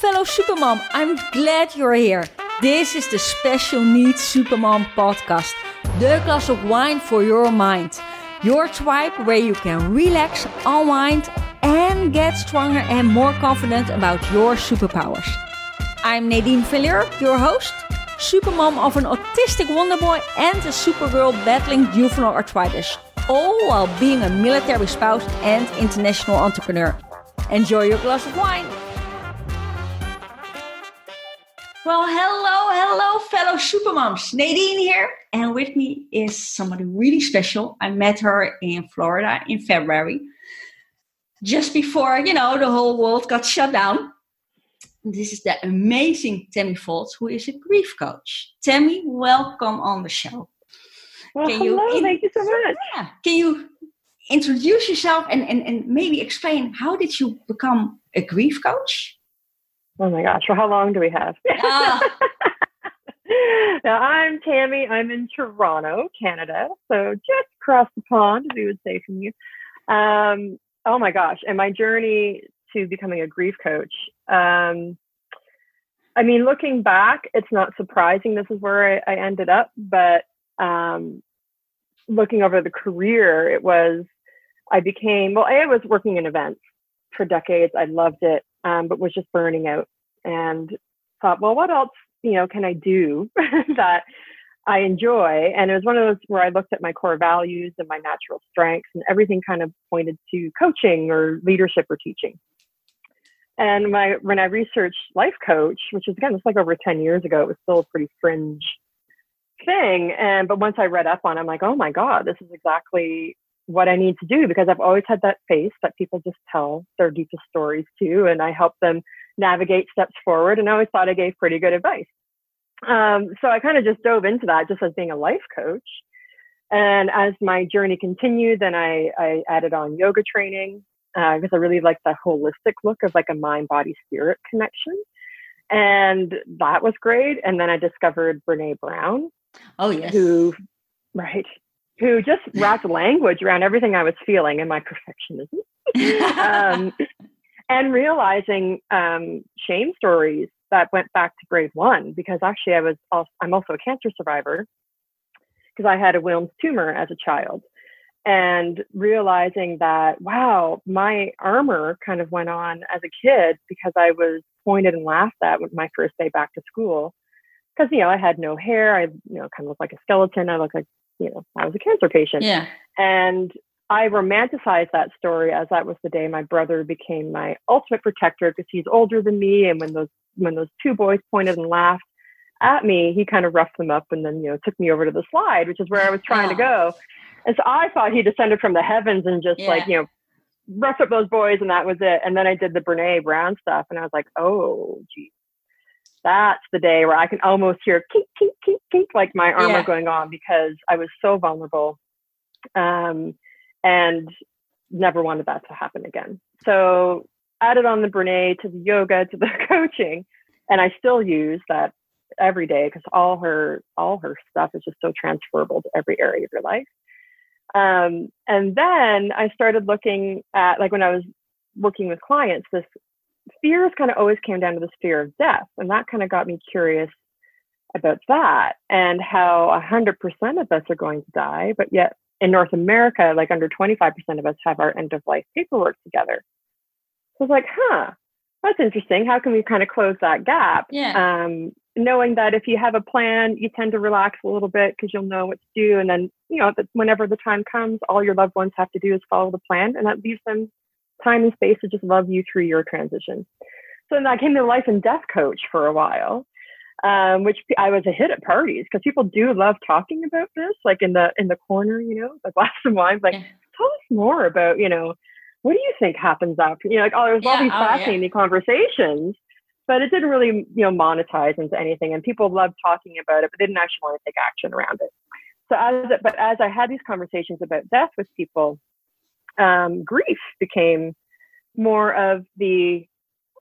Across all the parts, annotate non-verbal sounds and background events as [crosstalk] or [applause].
fellow Supermom. I'm glad you're here. This is the Special Needs Supermom podcast, the glass of wine for your mind. Your tribe where you can relax, unwind, and get stronger and more confident about your superpowers. I'm Nadine Villier, your host, supermom of an autistic wonderboy and a supergirl battling juvenile arthritis, all while being a military spouse and international entrepreneur. Enjoy your glass of wine. Well, hello, hello, fellow supermoms. Nadine here, and with me is somebody really special. I met her in Florida in February, just before, you know, the whole world got shut down. This is the amazing Tammy Foltz, who is a grief coach. Tammy, welcome on the show. Well, Can hello, you in- thank you so much. Yeah. Can you introduce yourself and, and, and maybe explain how did you become a grief coach? Oh my gosh, well, how long do we have? Uh. [laughs] now, I'm Tammy. I'm in Toronto, Canada. So just across the pond, as we would say from you. Um, oh my gosh. And my journey to becoming a grief coach. Um, I mean, looking back, it's not surprising this is where I, I ended up, but um, looking over the career, it was, I became, well, I was working in events for decades. I loved it um, but was just burning out and thought, well, what else, you know, can I do [laughs] that I enjoy? And it was one of those where I looked at my core values and my natural strengths and everything kind of pointed to coaching or leadership or teaching. And my, when I researched life coach, which is again, it's like over 10 years ago, it was still a pretty fringe thing. And, but once I read up on it, I'm like, oh my God, this is exactly what I need to do because I've always had that face that people just tell their deepest stories to, and I help them navigate steps forward. And I always thought I gave pretty good advice. Um, so I kind of just dove into that just as being a life coach. And as my journey continued, then I, I added on yoga training because uh, I really like the holistic look of like a mind, body, spirit connection. And that was great. And then I discovered Brene Brown. Oh, yes. Who, right who just wrapped [laughs] language around everything I was feeling and my perfectionism. [laughs] um, and realizing um, shame stories that went back to grade one because actually I was also, I'm also a cancer survivor because I had a Wilms tumor as a child and realizing that wow my armor kind of went on as a kid because I was pointed and laughed at my first day back to school because you know I had no hair I you know kind of looked like a skeleton I looked like you know, I was a cancer patient. Yeah. And I romanticized that story as that was the day my brother became my ultimate protector because he's older than me. And when those when those two boys pointed and laughed at me, he kind of roughed them up and then, you know, took me over to the slide, which is where I was trying oh. to go. And so I thought he descended from the heavens and just yeah. like, you know, roughed up those boys and that was it. And then I did the Brene Brown stuff and I was like, oh geez that's the day where I can almost hear kink, kink, kink, kink, like my armor yeah. going on because I was so vulnerable um, and never wanted that to happen again. So added on the Brene to the yoga to the [laughs] coaching, and I still use that every day because all her all her stuff is just so transferable to every area of your life. Um, and then I started looking at like when I was working with clients, this fears kind of always came down to this fear of death. And that kind of got me curious about that and how 100% of us are going to die. But yet in North America, like under 25% of us have our end of life paperwork together. So I was like, huh, that's interesting. How can we kind of close that gap? Yeah. Um, knowing that if you have a plan, you tend to relax a little bit because you'll know what to do. And then, you know, that whenever the time comes, all your loved ones have to do is follow the plan and that leaves them time and space to just love you through your transition. So then I came to life and death coach for a while, um, which I was a hit at parties because people do love talking about this, like in the in the corner, you know, the [laughs] glass of wine. Like, yeah. tell us more about, you know, what do you think happens after? You know, like oh, there's yeah, all these oh, fascinating yeah. conversations, but it didn't really, you know, monetize into anything, and people loved talking about it, but they didn't actually want to take action around it. So as but as I had these conversations about death with people, um, grief became more of the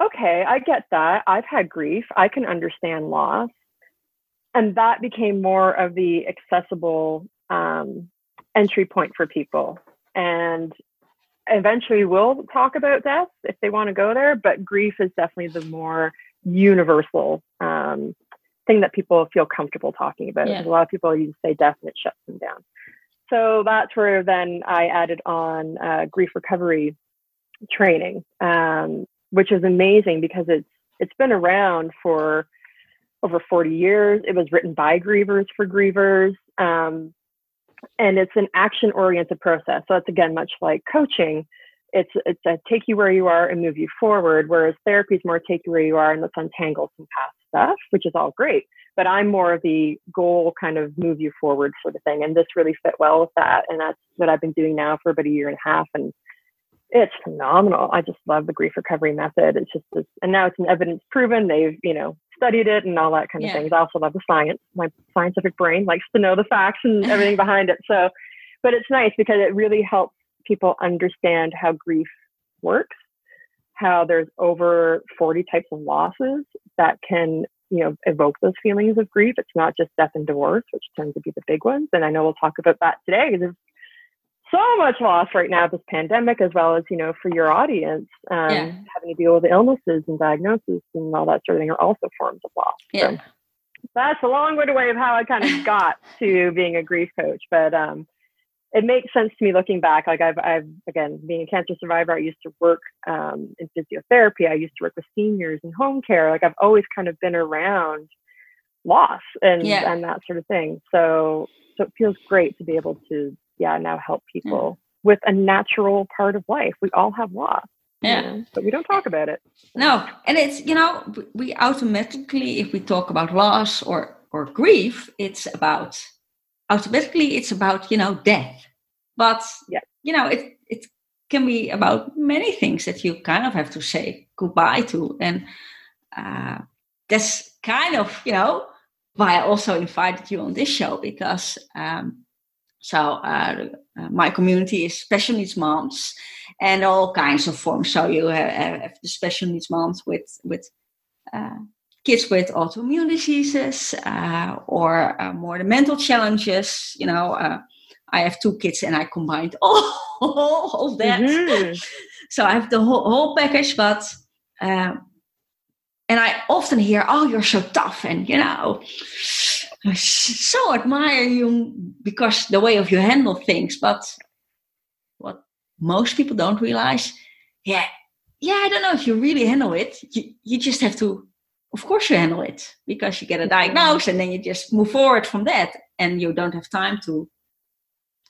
okay, I get that. I've had grief. I can understand loss. And that became more of the accessible um, entry point for people. And eventually we'll talk about death if they want to go there, but grief is definitely the more universal um, thing that people feel comfortable talking about. Yeah. A lot of people use say death and it shuts them down. So that's where then I added on uh, grief recovery training, um, which is amazing because it's it's been around for over 40 years. It was written by grievers for grievers. Um, and it's an action oriented process. So it's again much like coaching. It's it's a take you where you are and move you forward, whereas therapy is more take you where you are and let's untangle some past stuff, which is all great. But I'm more of the goal kind of move you forward sort of thing. And this really fit well with that. And that's what I've been doing now for about a year and a half. And it's phenomenal. I just love the grief recovery method. It's just, this, and now it's an evidence proven. They've, you know, studied it and all that kind of yeah. things. I also love the science. My scientific brain likes to know the facts and [laughs] everything behind it. So, but it's nice because it really helps people understand how grief works, how there's over 40 types of losses that can, you know, evoke those feelings of grief. It's not just death and divorce, which tend to be the big ones. And I know we'll talk about that today because so much loss right now this pandemic as well as you know for your audience um, yeah. having to deal with illnesses and diagnosis and all that sort of thing are also forms of loss yeah. So that's a long-winded way of how i kind of [laughs] got to being a grief coach but um, it makes sense to me looking back like i've, I've again being a cancer survivor i used to work um, in physiotherapy i used to work with seniors in home care like i've always kind of been around loss and yeah. and that sort of thing so so it feels great to be able to yeah, now help people yeah. with a natural part of life. We all have loss. Yeah. You know, but we don't talk about it. No. And it's, you know, we automatically, if we talk about loss or, or grief, it's about, automatically, it's about, you know, death. But, yeah. you know, it, it can be about many things that you kind of have to say goodbye to. And uh, that's kind of, you know, why I also invited you on this show because um, so uh, uh, my community is special needs moms and all kinds of forms. So you have, have the special needs moms with with uh, kids with autoimmune diseases uh, or uh, more the mental challenges. You know, uh, I have two kids and I combined [laughs] all of that. Mm-hmm. [laughs] so I have the whole, whole package, but. Um, and I often hear, "Oh, you're so tough," and you know, I so admire you because the way of you handle things. But what most people don't realize, yeah, yeah, I don't know if you really handle it. You, you just have to, of course, you handle it because you get a diagnosis and then you just move forward from that, and you don't have time to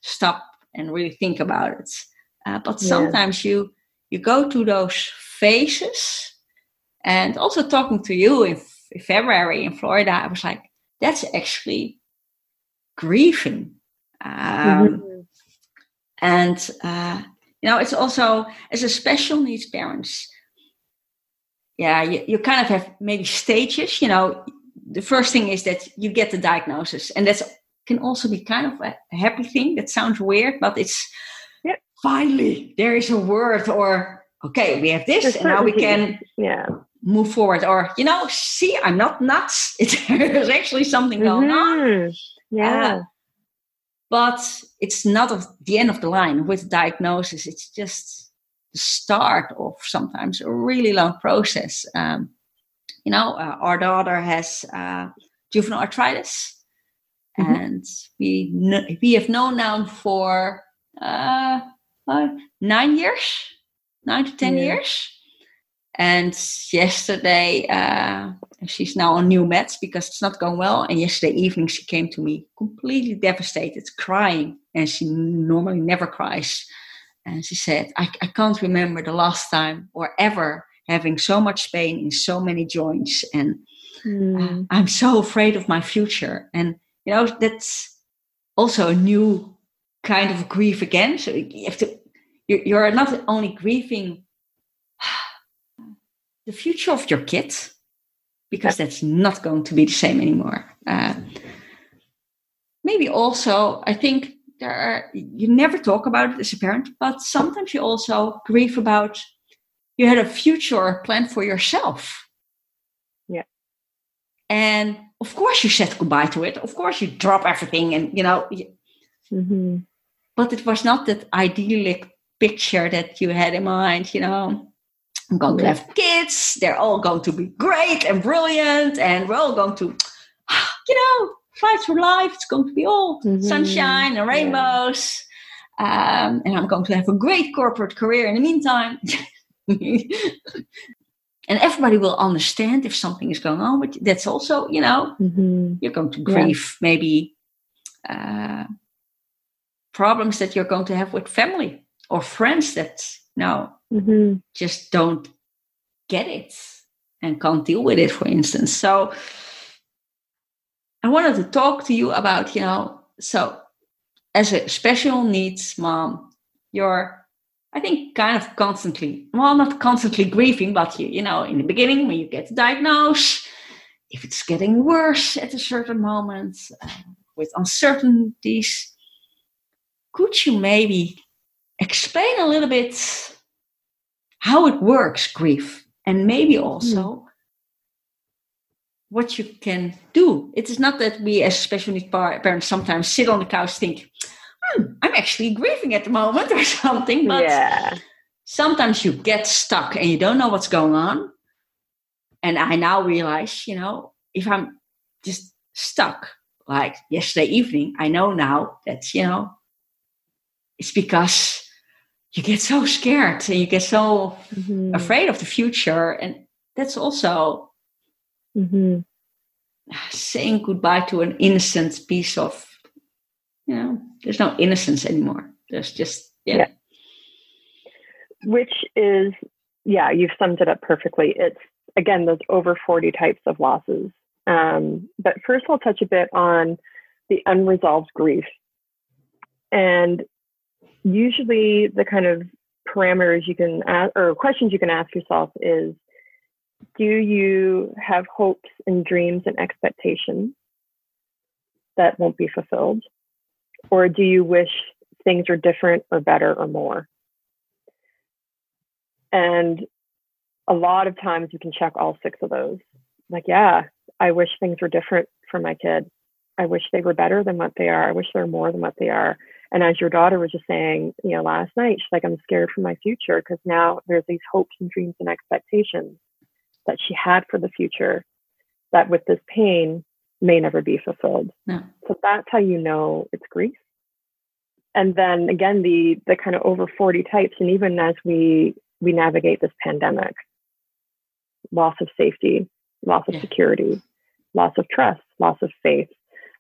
stop and really think about it. Uh, but sometimes yeah. you you go to those phases, and also talking to you in, in February in Florida, I was like, that's actually grieving. Um, mm-hmm. And, uh, you know, it's also as a special needs parents, yeah, you, you kind of have maybe stages. You know, the first thing is that you get the diagnosis, and that's can also be kind of a, happy thing. That sounds weird, but it's yep. finally there is a word or okay, we have this, and now we can yeah move forward. Or you know see i'm not nuts. [laughs] There's actually something going mm-hmm. on yeah. Uh, but it's not the end of the line with diagnosis. It's just the start of sometimes a really long process. Um, you know uh, our daughter has uh, juvenile arthritis. Mm-hmm. and we kn- we have known now for uh, nine years nine to ten yeah. years and yesterday, uh, she's now on new meds because it's not going well. And yesterday evening, she came to me completely devastated, crying. And she normally never cries. And she said, I, I can't remember the last time or ever having so much pain in so many joints. And mm. uh, I'm so afraid of my future. And, you know, that's also a new kind of grief again. So you have to, you're not only grieving the future of your kids because that's not going to be the same anymore. Uh, maybe also, I think there are, you never talk about it as a parent, but sometimes you also grieve about you had a future plan for yourself. Yeah. And of course, you said goodbye to it. Of course, you drop everything and, you know, mm-hmm. but it was not that idyllic picture that you had in mind, you know I'm going to have kids. They're all going to be great and brilliant, and we're all going to, [sighs] you know, fly through life. It's going to be all mm-hmm. sunshine and rainbows. Yeah. Um, and I'm going to have a great corporate career in the meantime. [laughs] and everybody will understand if something is going on. But that's also, you know, mm-hmm. you're going to grieve yeah. maybe uh, problems that you're going to have with family or friends that no mm-hmm. just don't get it and can't deal with it, for instance. So I wanted to talk to you about, you know, so as a special needs mom, you're, I think, kind of constantly, well, not constantly grieving, but you, you know, in the beginning when you get diagnosed, if it's getting worse at a certain moment uh, with uncertainties, could you maybe explain a little bit how it works, grief, and maybe also mm. what you can do. It is not that we, as special needs parents, sometimes sit on the couch think, hmm, I'm actually grieving at the moment [laughs] or something. But yeah. sometimes you get stuck and you don't know what's going on. And I now realize, you know, if I'm just stuck, like yesterday evening, I know now that, you know, it's because you get so scared and you get so mm-hmm. afraid of the future and that's also mm-hmm. saying goodbye to an innocent piece of you know there's no innocence anymore there's just yeah, yeah. which is yeah you've summed it up perfectly it's again those over 40 types of losses um, but first i'll touch a bit on the unresolved grief and usually the kind of parameters you can ask or questions you can ask yourself is do you have hopes and dreams and expectations that won't be fulfilled? Or do you wish things are different or better or more? And a lot of times you can check all six of those. Like yeah i wish things were different for my kid. I wish they were better than what they are. I wish they were more than what they are and as your daughter was just saying, you know, last night, she's like, I'm scared for my future because now there's these hopes and dreams and expectations that she had for the future that with this pain may never be fulfilled. No. So that's how you know it's grief. And then again, the the kind of over 40 types, and even as we we navigate this pandemic, loss of safety, loss of yeah. security, loss of trust, loss of faith,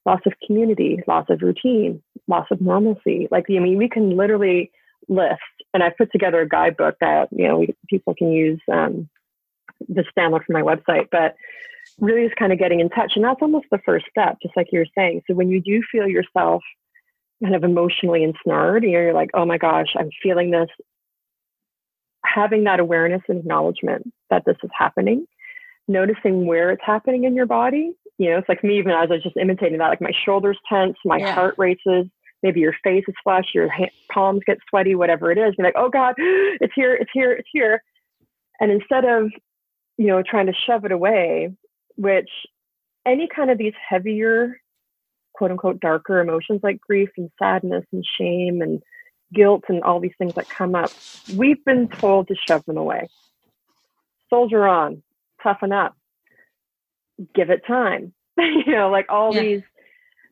loss of community, loss of routine, loss of normalcy. Like, I mean, we can literally list, and I've put together a guidebook that, you know, we, people can use um, just download from my website, but really is kind of getting in touch. And that's almost the first step, just like you were saying. So when you do feel yourself kind of emotionally ensnared, you know, you're like, oh my gosh, I'm feeling this, having that awareness and acknowledgement that this is happening, noticing where it's happening in your body you know, it's like me, even as I was just imitating that, like my shoulders tense, my yeah. heart races, maybe your face is flushed, your hand, palms get sweaty, whatever it is. You're like, oh God, [gasps] it's here, it's here, it's here. And instead of, you know, trying to shove it away, which any kind of these heavier, quote unquote, darker emotions like grief and sadness and shame and guilt and all these things that come up, we've been told to shove them away. Soldier on, toughen up, give it time. [laughs] you know, like all yeah. these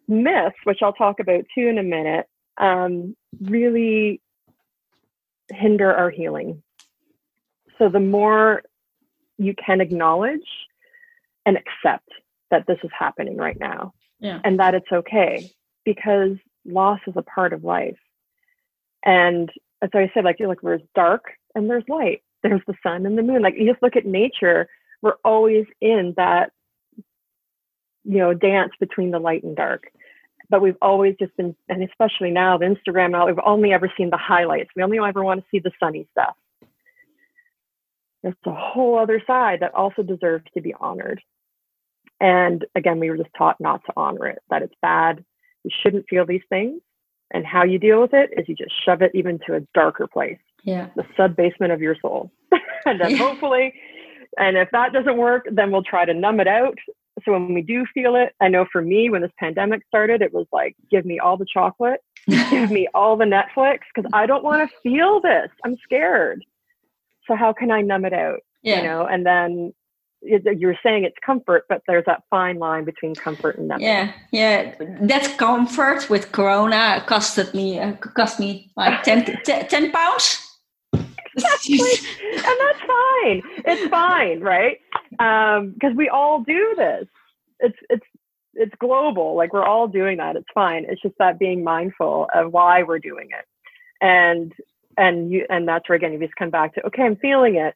myths, which I'll talk about too in a minute, um, really hinder our healing. So the more you can acknowledge and accept that this is happening right now yeah. and that it's okay because loss is a part of life. And as I said, like, you're like, there's dark and there's light. There's the sun and the moon. Like, you just look at nature, we're always in that you know, dance between the light and dark. But we've always just been, and especially now, the Instagram now, we've only ever seen the highlights. We only ever want to see the sunny stuff. There's a whole other side that also deserves to be honored. And again, we were just taught not to honor it, that it's bad. You shouldn't feel these things. And how you deal with it is you just shove it even to a darker place. Yeah. The sub basement of your soul. [laughs] and then yeah. hopefully, and if that doesn't work, then we'll try to numb it out so when we do feel it, I know for me, when this pandemic started, it was like, give me all the chocolate, give me all the Netflix, because I don't want to feel this. I'm scared. So how can I numb it out? Yeah. You know, and then you're saying it's comfort, but there's that fine line between comfort and numbing. Yeah, yeah. That comfort with Corona costed me uh, cost me like 10, 10 pounds. Exactly. and that's fine. It's fine, right? Because um, we all do this. It's it's it's global. Like we're all doing that. It's fine. It's just that being mindful of why we're doing it, and and you and that's where again you just come back to okay, I'm feeling it.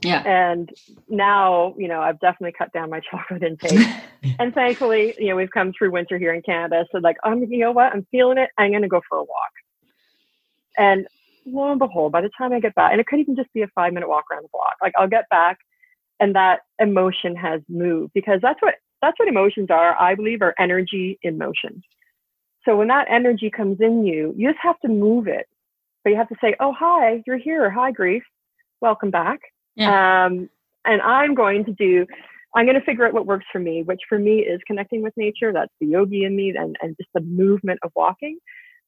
Yeah. And now, you know, I've definitely cut down my [laughs] chocolate intake. [laughs] and thankfully, you know, we've come through winter here in Canada. So like, I'm, you know what? I'm feeling it. I'm going to go for a walk. And lo and behold, by the time I get back, and it could even just be a five minute walk around the block, like I'll get back and that emotion has moved because that's what, that's what emotions are. I believe are energy in motion. So when that energy comes in you, you just have to move it. But you have to say, oh, hi, you're here. Hi, grief. Welcome back yeah. Um, and I'm going to do, I'm going to figure out what works for me, which for me is connecting with nature. That's the yogi in me and, and just the movement of walking.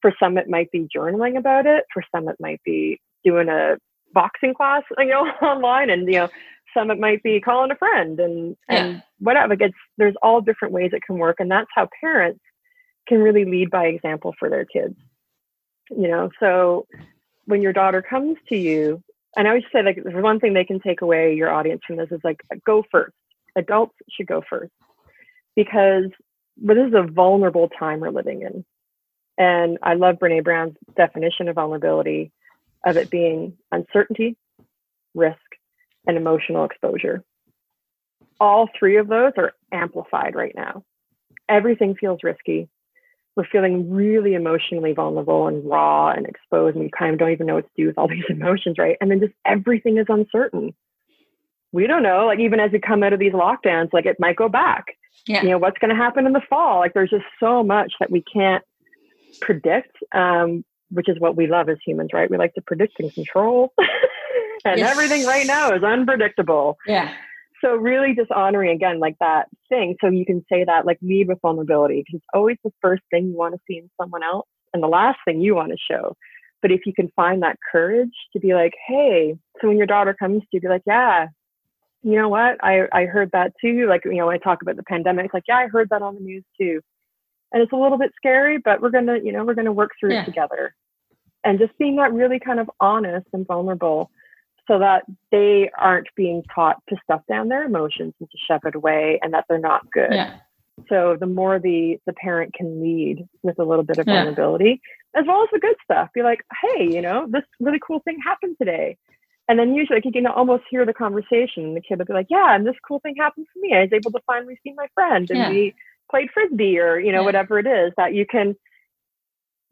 For some, it might be journaling about it. For some, it might be doing a boxing class, you know, [laughs] online. And, you know, some it might be calling a friend and, yeah. and whatever. It's, there's all different ways it can work. And that's how parents can really lead by example for their kids. You know, so when your daughter comes to you and I always say like there's one thing they can take away your audience from this is like go first. Adults should go first because but this is a vulnerable time we're living in. And I love Brene Brown's definition of vulnerability of it being uncertainty, risk, and emotional exposure. All three of those are amplified right now. Everything feels risky. We're feeling really emotionally vulnerable and raw and exposed and we kind of don't even know what to do with all [laughs] these emotions right? And then just everything is uncertain. We don't know like even as we come out of these lockdowns like it might go back. Yeah. you know what's going to happen in the fall? Like there's just so much that we can't predict um, which is what we love as humans right? We like to predict and control [laughs] and yes. everything right now is unpredictable. Yeah. So really just honoring again like that thing. So you can say that like lead with vulnerability because it's always the first thing you want to see in someone else and the last thing you want to show. But if you can find that courage to be like hey so when your daughter comes to you be like yeah you know what? I i heard that too. Like you know when i talk about the pandemic like yeah i heard that on the news too. And it's a little bit scary but we're gonna you know we're gonna work through yeah. it together. And just being that really kind of honest and vulnerable so that they aren't being taught to stuff down their emotions and to shove it away and that they're not good. Yeah. So the more the the parent can lead with a little bit of vulnerability, yeah. as well as the good stuff, be like, hey, you know, this really cool thing happened today. And then usually like, you can almost hear the conversation. The kid will be like, yeah, and this cool thing happened to me. I was able to finally see my friend and yeah. we played frisbee or, you know, yeah. whatever it is that you can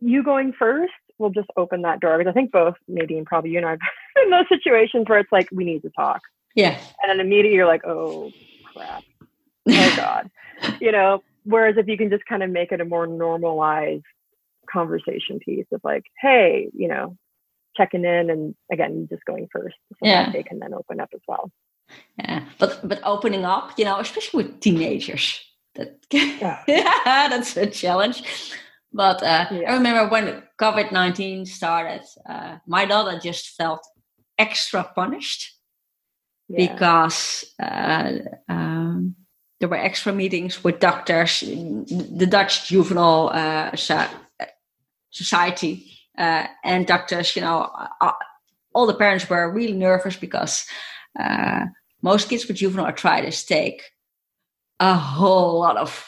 you going first will just open that door because I think both Nadine, probably you and I, have [laughs] in those situations where it's like we need to talk. Yeah. And then immediately you're like, oh crap, oh [laughs] god, you know. Whereas if you can just kind of make it a more normalized conversation piece of like, hey, you know, checking in and again just going first, so yeah. they can then open up as well. Yeah, but but opening up, you know, especially with teenagers, that yeah, [laughs] yeah that's a challenge. But uh, yeah. I remember when COVID 19 started, uh, my daughter just felt extra punished yeah. because uh, um, there were extra meetings with doctors, the Dutch Juvenile uh, Society, uh, and doctors. You know, uh, all the parents were really nervous because most kids with juvenile arthritis take a whole lot of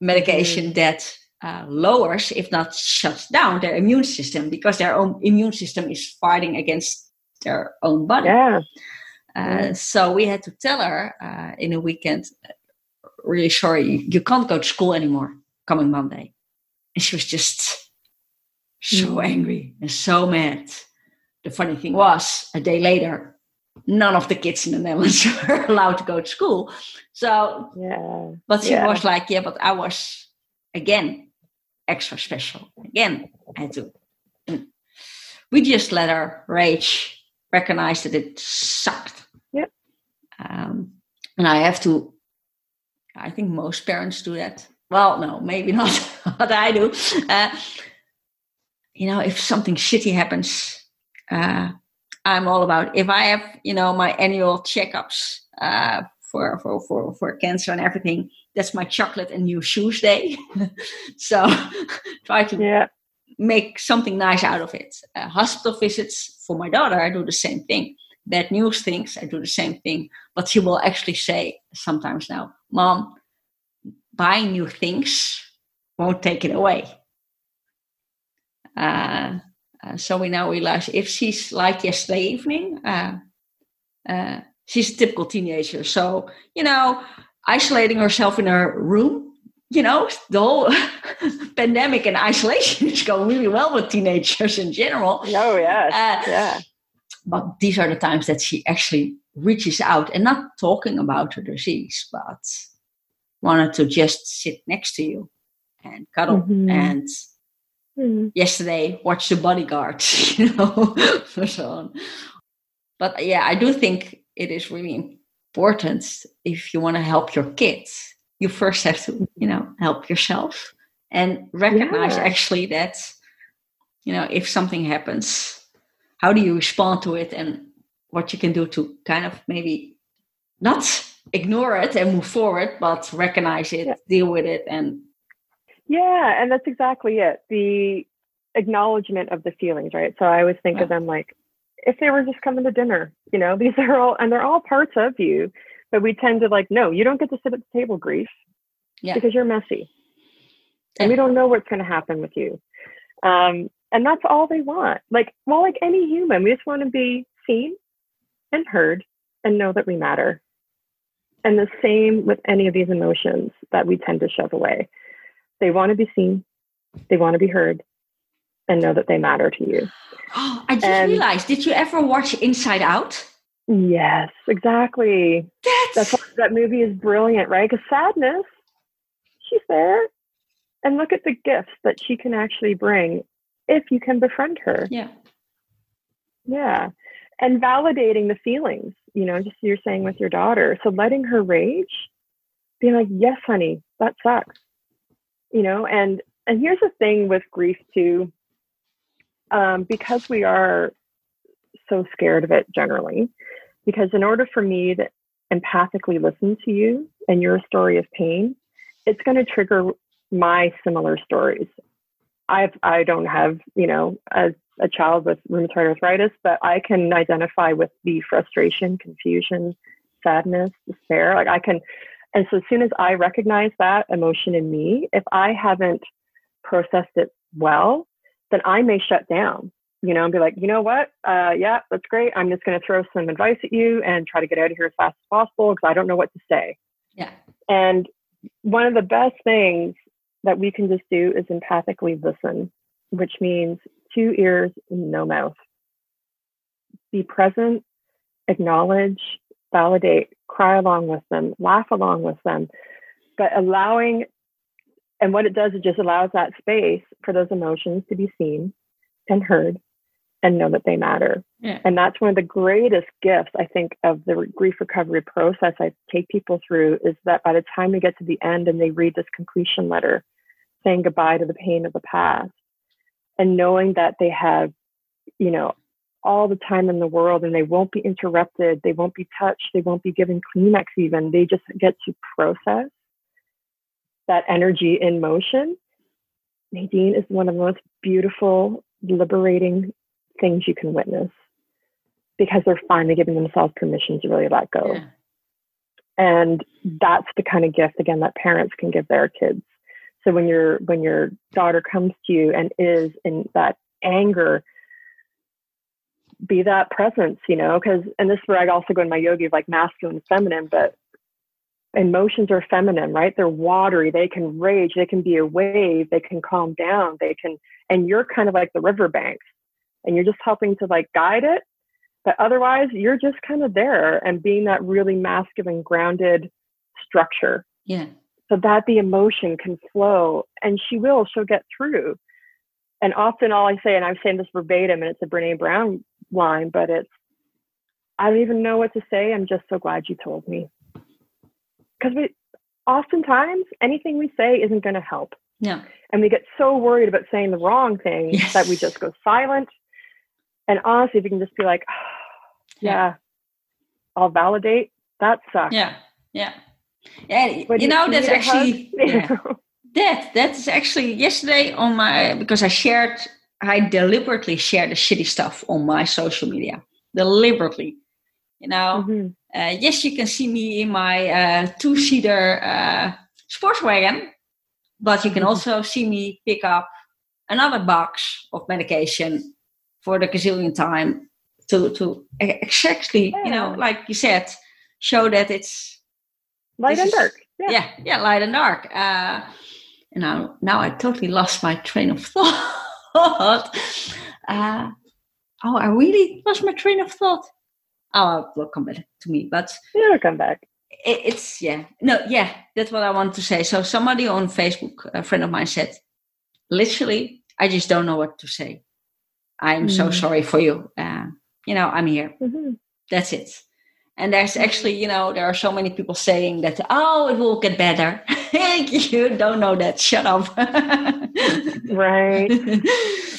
medication mm. that uh, lowers, if not shuts down, their immune system because their own immune system is fighting against their own body. Yeah. Uh, so we had to tell her uh, in a weekend, really sorry, you can't go to school anymore coming Monday. And she was just so mm. angry and so mad. The funny thing was, a day later, none of the kids in the Netherlands [laughs] were allowed to go to school. So, yeah. but she yeah. was like, yeah, but I was again extra special. Again, I had to. We just let our rage recognize that it sucked. Yep. Um, and I have to. I think most parents do that. Well, no, maybe not [laughs] what I do. Uh, you know, if something shitty happens, uh, I'm all about. If I have, you know, my annual checkups uh, for, for for for cancer and everything, that's my chocolate and new shoes day. [laughs] so [laughs] try to yeah. make something nice out of it. Uh, hospital visits for my daughter, I do the same thing. Bad news things, I do the same thing. But she will actually say sometimes now, "Mom, buying new things won't take it away." Uh, uh, so we now realize if she's like yesterday evening, uh, uh, she's a typical teenager. So, you know, isolating herself in her room, you know, the whole [laughs] pandemic and isolation is going really well with teenagers in general. Oh, yes. Uh, yeah. But these are the times that she actually reaches out and not talking about her disease, but wanted to just sit next to you and cuddle mm-hmm. and mm. yesterday watch the bodyguard [laughs] you know [laughs] so on but yeah i do think it is really important if you want to help your kids you first have to you know help yourself and recognize yeah. actually that you know if something happens how do you respond to it and what you can do to kind of maybe not ignore it and move forward but recognize it yeah. deal with it and yeah, and that's exactly it. The acknowledgement of the feelings, right? So I always think yeah. of them like if they were just coming to dinner, you know, [laughs] these are all and they're all parts of you, but we tend to like, no, you don't get to sit at the table, grief, yeah. because you're messy, yeah. and we don't know what's going to happen with you. Um, and that's all they want. Like, well, like any human, we just want to be seen and heard and know that we matter. And the same with any of these emotions that we tend to shove away. They want to be seen, they want to be heard, and know that they matter to you. Oh, I just and, realized. Did you ever watch Inside Out? Yes, exactly. That's, That's that movie is brilliant, right? Because sadness, she's there, and look at the gifts that she can actually bring if you can befriend her. Yeah. Yeah. And validating the feelings, you know, just you're saying with your daughter. So letting her rage, being like, yes, honey, that sucks you know and and here's the thing with grief too um, because we are so scared of it generally because in order for me to empathically listen to you and your story of pain it's going to trigger my similar stories. I i don't have you know as a child with rheumatoid arthritis but i can identify with the frustration confusion sadness despair. Like i can and so as soon as I recognize that emotion in me, if I haven't processed it well, then I may shut down, you know, and be like, you know what? Uh, yeah, that's great. I'm just going to throw some advice at you and try to get out of here as fast as possible because I don't know what to say. Yeah. And one of the best things that we can just do is empathically listen, which means two ears, no mouth. Be present, acknowledge, validate, cry along with them, laugh along with them, but allowing, and what it does, it just allows that space for those emotions to be seen and heard and know that they matter. Yeah. And that's one of the greatest gifts, I think, of the grief recovery process I take people through is that by the time we get to the end and they read this completion letter saying goodbye to the pain of the past and knowing that they have, you know, all the time in the world and they won't be interrupted. They won't be touched. They won't be given Kleenex even. They just get to process that energy in motion. Nadine is one of the most beautiful, liberating things you can witness because they're finally giving themselves permission to really let go. Yeah. And that's the kind of gift again that parents can give their kids. So when your when your daughter comes to you and is in that anger be that presence, you know, because, and this is where I also go in my yogi of like masculine and feminine, but emotions are feminine, right? They're watery. They can rage. They can be a wave. They can calm down. They can, and you're kind of like the riverbanks and you're just helping to like guide it. But otherwise, you're just kind of there and being that really masculine, grounded structure. Yeah. So that the emotion can flow and she will, she'll get through. And often all I say, and I'm saying this verbatim, and it's a Brene Brown line, but it's, I don't even know what to say. I'm just so glad you told me. Because we, oftentimes, anything we say isn't going to help. Yeah. And we get so worried about saying the wrong thing yes. that we just go silent. And honestly, if you can just be like, [sighs] oh, yeah, I'll validate. That sucks. Yeah, yeah, yeah. But you know, that's actually [laughs] yeah. that that's actually yesterday on my because I shared. I deliberately shared the shitty stuff on my social media. Deliberately, you know. Mm-hmm. Uh, yes, you can see me in my uh, two-seater uh, sports wagon, but you can mm-hmm. also see me pick up another box of medication for the gazillion time to to exactly yeah. you know like you said show that it's light and dark yeah. yeah. yeah light and dark uh and now now i totally lost my train of [laughs] thought uh oh i really lost my train of thought oh will come back to me but it'll come back. It, it's yeah. No yeah that's what i want to say. So somebody on facebook a friend of mine said literally i just don't know what to say. I'm mm. so sorry for you. Uh, you know i'm here. Mm-hmm. that's it. And there's mm-hmm. actually you know there are so many people saying that oh it will get better. [laughs] You don't know that. Shut up. Right. [laughs]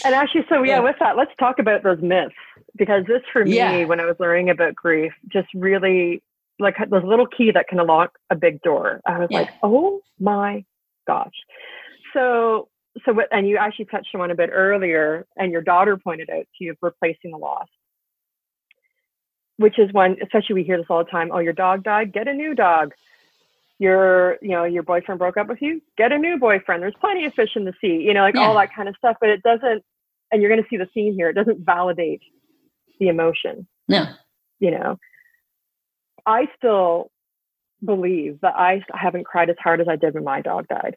And actually so yeah, yeah, with that let's talk about those myths because this for me yeah. when i was learning about grief just really like this little key that can unlock a big door i was yeah. like oh my gosh so so what and you actually touched on a bit earlier and your daughter pointed out to you of replacing the loss which is one, especially we hear this all the time. Oh, your dog died, get a new dog. Your, you know, your boyfriend broke up with you, get a new boyfriend. There's plenty of fish in the sea, you know, like yeah. all that kind of stuff. But it doesn't, and you're going to see the theme here. It doesn't validate the emotion. Yeah. You know, I still believe that I haven't cried as hard as I did when my dog died.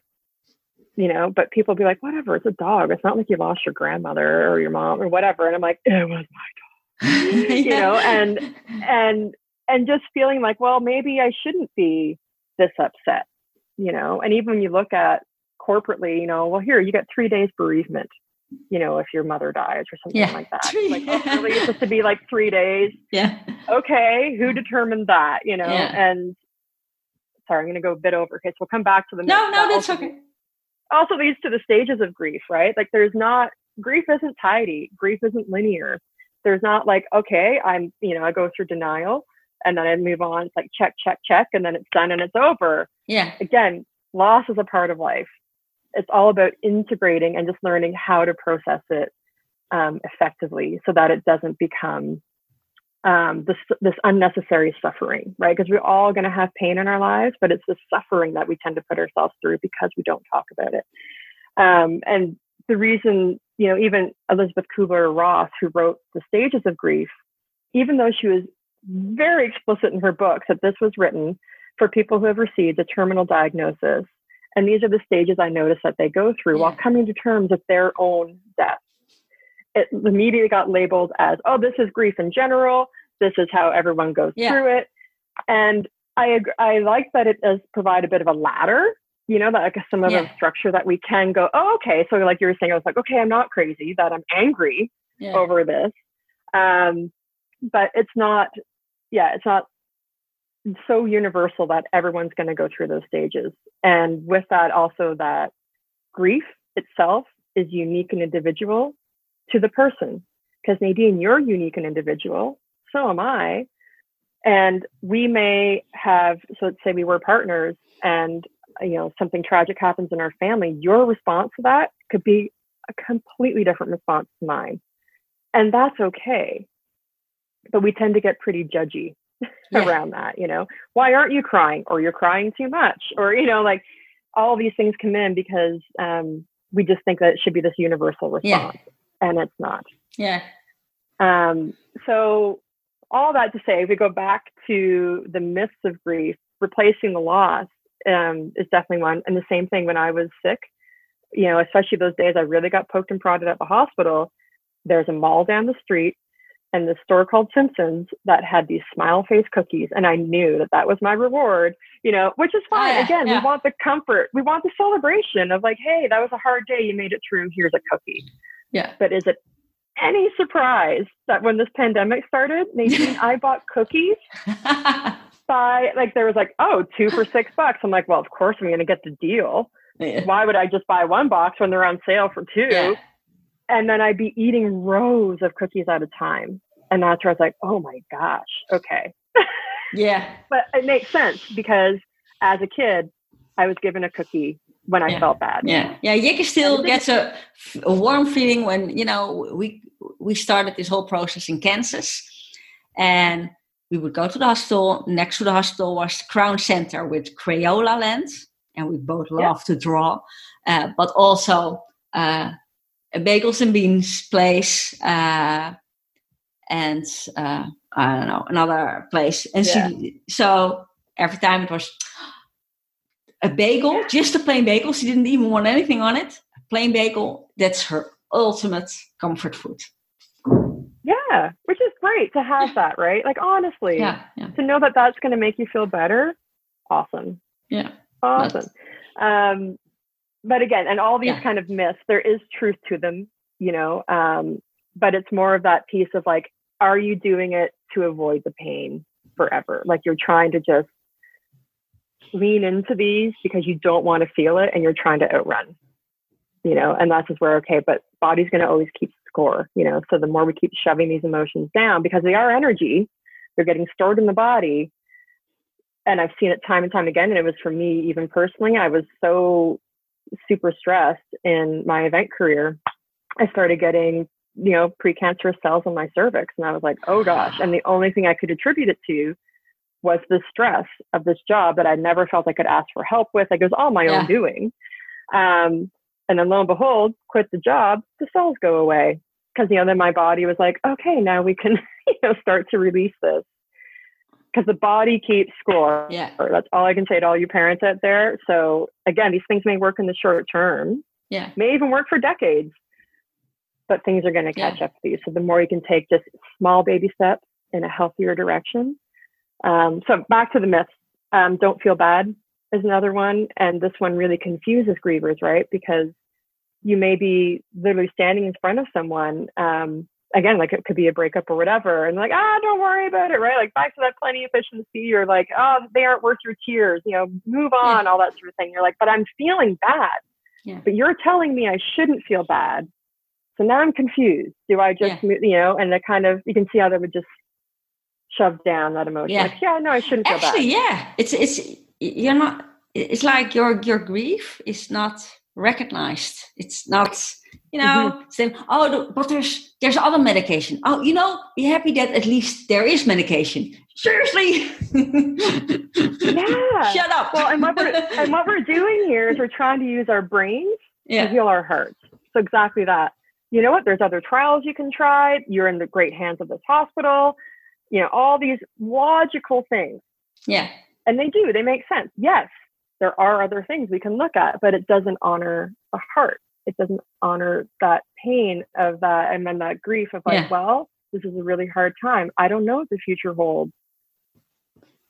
You know, but people be like, whatever, it's a dog. It's not like you lost your grandmother or your mom or whatever. And I'm like, it was my dog [laughs] you know, and and and just feeling like, well, maybe I shouldn't be this upset, you know. And even when you look at corporately, you know, well, here you get three days bereavement, you know, if your mother dies or something yeah. like that. [laughs] Like, oh, really, it's supposed to be like three days. Yeah. Okay, who determined that? You know, yeah. and sorry, I'm going to go a bit over. Okay, so we'll come back to the. No, no, that's okay. Also leads to the stages of grief, right? Like, there's not grief isn't tidy. Grief isn't linear there's not like, okay, I'm, you know, I go through denial and then I move on. It's like check, check, check, and then it's done and it's over. Yeah. Again, loss is a part of life. It's all about integrating and just learning how to process it um, effectively so that it doesn't become um, this this unnecessary suffering, right? Because we're all going to have pain in our lives, but it's the suffering that we tend to put ourselves through because we don't talk about it. Um, and the reason, you know, even Elisabeth Kubler Ross, who wrote The Stages of Grief, even though she was very explicit in her books that this was written for people who have received a terminal diagnosis. And these are the stages I noticed that they go through yeah. while coming to terms with their own death. It immediately got labeled as, oh, this is grief in general. This is how everyone goes yeah. through it. And I, I like that it does provide a bit of a ladder you know, that like some of yeah. the structure that we can go, oh, okay. So like you were saying, I was like, okay, I'm not crazy that I'm angry yeah. over this. Um, but it's not, yeah, it's not so universal that everyone's going to go through those stages. And with that, also that grief itself is unique and individual to the person. Because Nadine, you're unique and individual. So am I. And we may have, so let's say we were partners and you know something tragic happens in our family your response to that could be a completely different response to mine and that's okay but we tend to get pretty judgy yeah. around that you know why aren't you crying or you're crying too much or you know like all these things come in because um, we just think that it should be this universal response yeah. and it's not yeah um, so all that to say if we go back to the myths of grief replacing the loss um, is definitely one. And the same thing when I was sick, you know, especially those days I really got poked and prodded at the hospital. There's a mall down the street and the store called Simpsons that had these smile face cookies. And I knew that that was my reward, you know, which is fine. Yeah, Again, yeah. we want the comfort, we want the celebration of like, hey, that was a hard day. You made it through. Here's a cookie. Yeah. But is it any surprise that when this pandemic started, Nadine, [laughs] I bought cookies by like there was like oh two for six bucks i'm like well of course i'm going to get the deal yeah. why would i just buy one box when they're on sale for two. And then i'd be eating rows of cookies at a time And that's where I was like, oh my gosh, okay. [laughs] yeah. But it makes sense because as a kid, I was given a cookie when I yeah. felt bad. Yeah, yeah. Jikke still gets a, a warm feeling when you know we we started this whole process in Kansas, and we would go to the hospital. Next to the hospital was the Crown Center with Crayola Land, and we both love yeah. to draw, uh, but also uh, a bagels and beans place, uh, and uh, I don't know another place. And yeah. she, so every time it was a bagel, just a plain bagel. She didn't even want anything on it. A plain bagel. That's her ultimate comfort food. Yeah, which is great to have that, right? Like honestly, yeah, yeah. to know that that's going to make you feel better. Awesome. Yeah. Awesome. Um, but again, and all these yeah. kind of myths, there is truth to them, you know. Um, but it's more of that piece of like, are you doing it to avoid the pain forever? Like you're trying to just lean into these because you don't want to feel it and you're trying to outrun, you know, and that's just where, okay, but body's going to always keep score, you know, so the more we keep shoving these emotions down because they are energy, they're getting stored in the body. And I've seen it time and time again. And it was for me, even personally, I was so super stressed in my event career. I started getting, you know, precancerous cells on my cervix. And I was like, oh gosh. And the only thing I could attribute it to was the stress of this job that I never felt I could ask for help with. Like it was all my yeah. own doing. Um, and then lo and behold, quit the job, the cells go away. Because you know, then my body was like, okay, now we can, [laughs] you know, start to release this. Because the body keeps score. Yeah. That's all I can say to all you parents out there. So again, these things may work in the short term. Yeah. May even work for decades. But things are going to catch yeah. up to you. So the more you can take just small baby steps in a healthier direction, um, so back to the myths. Um, don't feel bad is another one, and this one really confuses grievers, right? Because you may be literally standing in front of someone. Um, again, like it could be a breakup or whatever, and like, ah, don't worry about it, right? Like back to that plenty of efficiency, or like, oh, they aren't worth your tears, you know, move on, yeah. all that sort of thing. You're like, but I'm feeling bad. Yeah. But you're telling me I shouldn't feel bad. So now I'm confused. Do I just, yeah. you know, and the kind of, you can see how that would just shove down that emotion. Yeah. Like, yeah, no, I shouldn't feel Actually, bad. yeah. It's, it's, you're not, it's like your, your grief is not recognized. It's not, you know, mm-hmm. saying, oh, but there's, there's other medication. Oh, you know, be happy that at least there is medication. Seriously. [laughs] yeah. Shut up. Well, and what we're, and what we're doing here is we're trying to use our brains yeah. to heal our hearts. So exactly that. You know what? There's other trials you can try. You're in the great hands of this hospital you know, all these logical things. Yeah. And they do, they make sense. Yes, there are other things we can look at, but it doesn't honor the heart. It doesn't honor that pain of that and then that grief of like, yeah. well, this is a really hard time. I don't know what the future holds.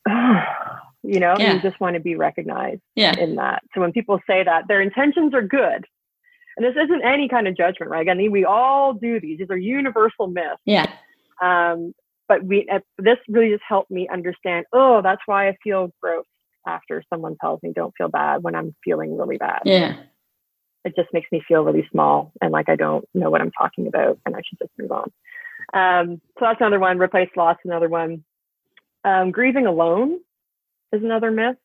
[sighs] you know, yeah. you just want to be recognized yeah. in that. So when people say that, their intentions are good. And this isn't any kind of judgment, right? I mean, we all do these. These are universal myths. Yeah. Um, but we uh, this really just helped me understand oh that's why i feel gross after someone tells me don't feel bad when i'm feeling really bad yeah it just makes me feel really small and like i don't know what i'm talking about and i should just move on. Um, so that's another one replace loss another one. Um, grieving alone is another myth.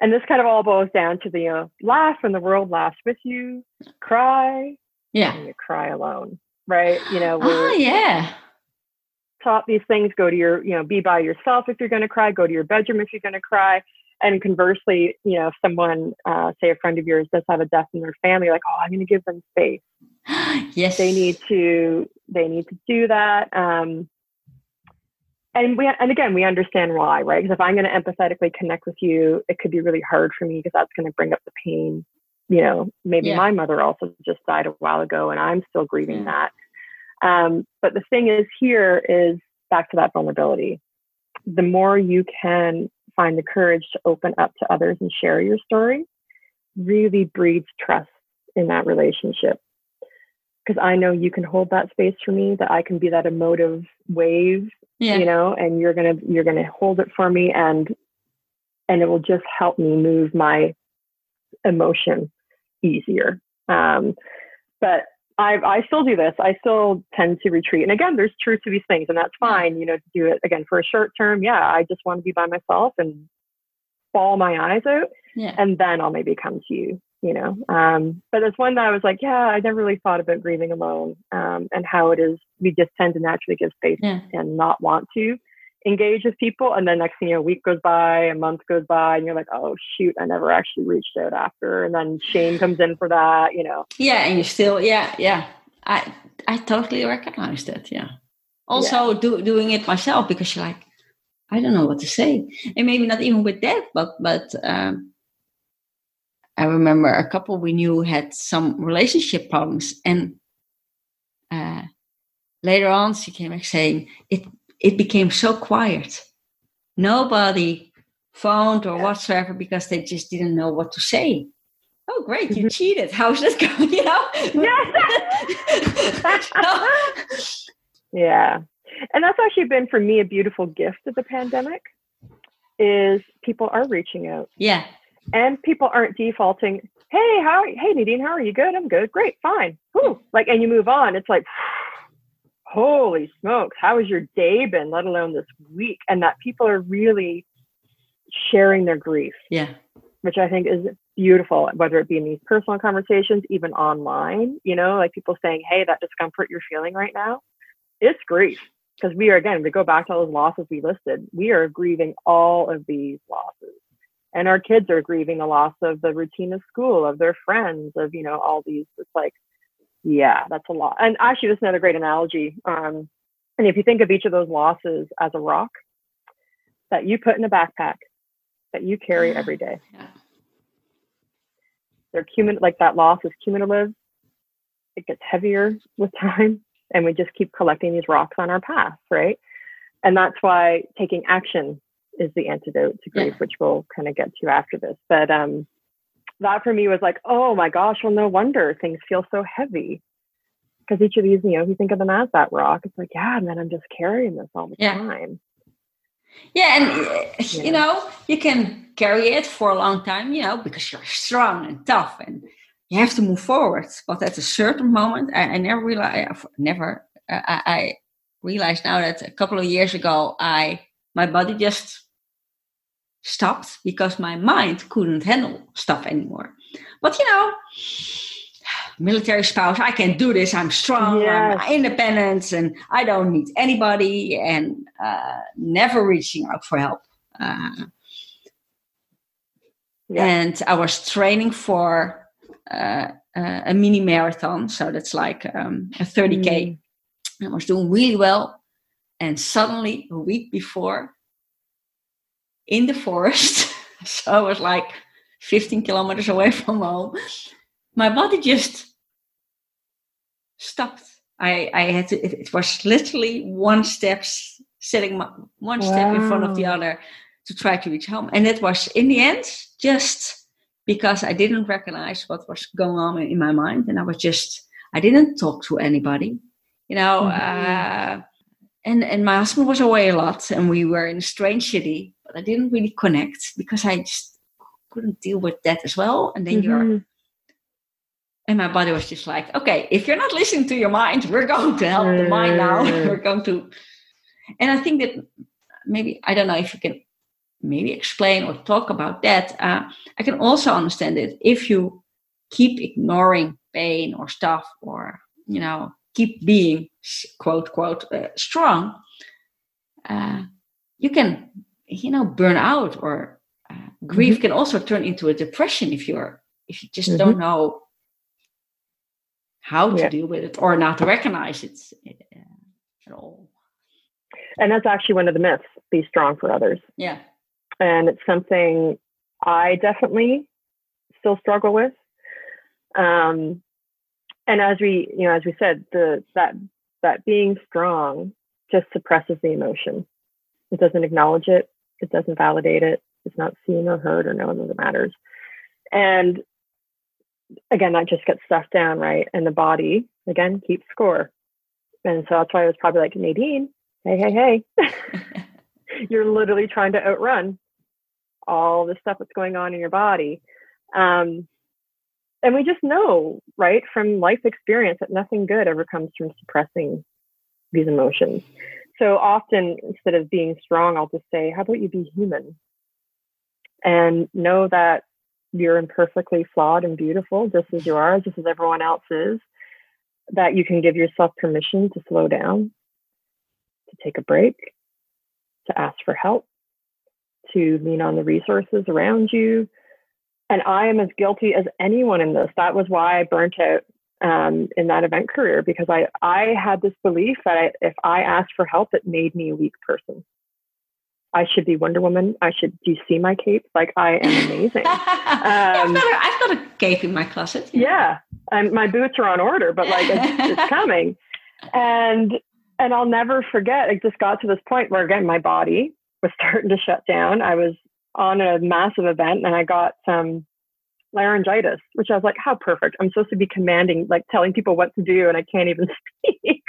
And this kind of all boils down to the uh, laugh and the world laughs with you. Cry yeah. and you cry alone right? You know oh yeah. taught these things go to your you know be by yourself if you're going to cry go to your bedroom if you're going to cry and conversely you know if someone uh, say a friend of yours does have a death in their family like oh i'm going to give them space [gasps] yes they need to they need to do that um, and we and again we understand why right because if i'm going to empathetically connect with you it could be really hard for me because that's going to bring up the pain you know maybe yeah. my mother also just died a while ago and i'm still grieving yeah. that um, but the thing is, here is back to that vulnerability. The more you can find the courage to open up to others and share your story, really breeds trust in that relationship. Because I know you can hold that space for me, that I can be that emotive wave, yeah. you know, and you're gonna you're gonna hold it for me, and and it will just help me move my emotion easier. Um, but I, I still do this. I still tend to retreat. And again, there's truth to these things, and that's fine, you know, to do it again for a short term. Yeah, I just want to be by myself and bawl my eyes out. Yeah. And then I'll maybe come to you, you know. Um, but it's one that I was like, yeah, I never really thought about grieving alone um, and how it is we just tend to naturally give space Yeah. and not want to engage with people. And then next thing you know, a week goes by, a month goes by, and you're like, oh, shoot, I never actually reached out after. And then shame comes in for that, you know. Yeah, and you still, yeah, yeah. I I totally recognize that. Yeah. Also, do, doing it myself because you're like, I don't know what to say, and maybe not even with that, but but um, I remember a couple we knew had some relationship problems, and uh, later on she came back saying it it became so quiet. Nobody phoned or whatsoever because they just didn't know what to say. Oh, great! You mm-hmm. cheated. How's this [laughs] going? You know? [laughs] Yeah. And that's actually been for me a beautiful gift of the pandemic is people are reaching out yeah. and people aren't defaulting, hey, how hey Nadine, how are you? Good, I'm good, great, fine. Whew. Like and you move on. It's like holy smokes, how has your day been, let alone this week? And that people are really sharing their grief, Yeah. which I think is beautiful, whether it be in these personal conversations, even online, you know, like people saying, Hey, that discomfort you're feeling right now, it's grief. Because we are again, to go back to all those losses we listed, we are grieving all of these losses. And our kids are grieving the loss of the routine of school, of their friends, of, you know, all these. It's like, yeah, that's a lot. And actually, this is another great analogy. Um, and if you think of each of those losses as a rock that you put in a backpack that you carry every day, Yeah. they're cumin like that loss is cumulative. It gets heavier with time, and we just keep collecting these rocks on our path, right? And that's why taking action is the antidote to grief, Yeah. which we'll kind of get to after this. But um, that for me was like, oh my gosh, well, no wonder things feel so heavy. Because each of these, you know, if you think of them as that rock, it's like, yeah, and then I'm just carrying this all the Yeah. time. Yeah, and uh, Yeah. you know, you can carry it for a long time, you know, because you're strong and tough and you have to move forward. But at a certain moment, I, I never realized, never, uh, I, I realized now that a couple of years ago, I, my body just stopped because my mind couldn't handle stuff anymore. But you know, military spouse, I can do this. I'm strong. Yes. I'm independent, and I don't need anybody. And uh, never reaching out for help. Uh, Yeah. And I was training for uh, uh, a mini marathon, so that's like um, a 30k. I was doing really well, and suddenly a week before, in the forest, [laughs] so I was like 15 kilometers away from home. My body just stopped. I, I had to, it, it was literally one step, setting my, one step in front of the other to try to reach home. And it was in the end just because I didn't recognize what was going on in, my mind. And I was just, I didn't talk to anybody, you know. Mhm. Uh, and, and my husband was away a lot and we were in a strange city, but I didn't really connect because I just couldn't deal with that as well. And then you're Mhm. and my body was just like, okay, if you're not listening to your mind, we're going to help the mind now. [laughs] We're going to. And I think that maybe, I don't know if you can maybe explain or talk about that. Uh, I can also understand it if you keep ignoring pain or stuff or, you know, keep being quote, quote, uh, strong, uh, you can, you know, burn out or uh, grief Mm-hmm. can also turn into a depression if you're, if you just don't know how to Yeah. deal with it or not to recognize it uh, at all. And that's actually one of the myths be strong for others. Yeah. and it's something I definitely still struggle with. Um, and as we, you know, as we said, the that that being strong just suppresses the emotion. It doesn't acknowledge it. It doesn't validate it. It's not seen or heard or known that it matters. And again, that just gets stuffed down, right? And the body again keeps score. And so that's why I was probably like Nadine, hey, hey, hey. [laughs] You're literally trying to outrun all the stuff that's going on in your body. Um, and we just know, right, from life experience that nothing good ever comes from suppressing these emotions. So often, instead of being strong, I'll just say, How about you be human? And know that you're imperfectly flawed and beautiful, just as you are, just as everyone else is. That you can give yourself permission to slow down, to take a break, to ask for help, to lean on the resources around you, and I am as guilty as anyone in this. That was why I burnt out um, in that event career because I, I had this belief that I, if I asked for help, it made me a weak person. I should be Wonder Woman. I should. Do you see my cape? Like I am amazing. um, [laughs] yeah, I've, got a, I've, got a, cape in my closet. Yeah, yeah my boots are on order, but like it's, it's [laughs] coming, and and I'll never forget. It just got to this point where again my body was starting to shut down. I was on a massive event and I got some laryngitis, which I was like, how perfect. I'm supposed to be commanding, like telling people what to do, and I can't even [laughs] speak.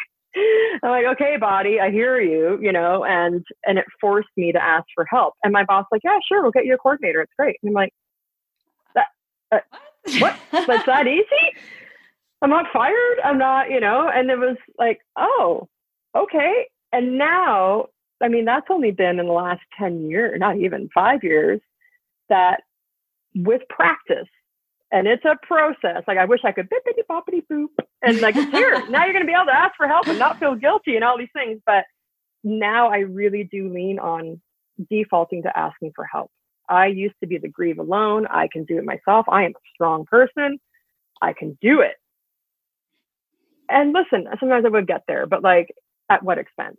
I'm like, okay, body, I hear you, you know, and and it forced me to ask for help. And my boss like, yeah, sure, we'll get you a coordinator. It's great. And I'm like, that, uh, what? That's that [laughs] easy? I'm not fired. I'm not, you know. And it was like, oh, okay. And now I mean, that's only been in the last 10 years, not even five years, that with practice, and it's a process. Like I wish I could bippity boppity boop and like here. [laughs] now you're gonna be able to ask for help and not feel guilty and all these things. But now I really do lean on defaulting to asking for help. I used to be the grieve alone. I can do it myself. I am a strong person. I can do it. And listen, sometimes I would get there, but like at what expense?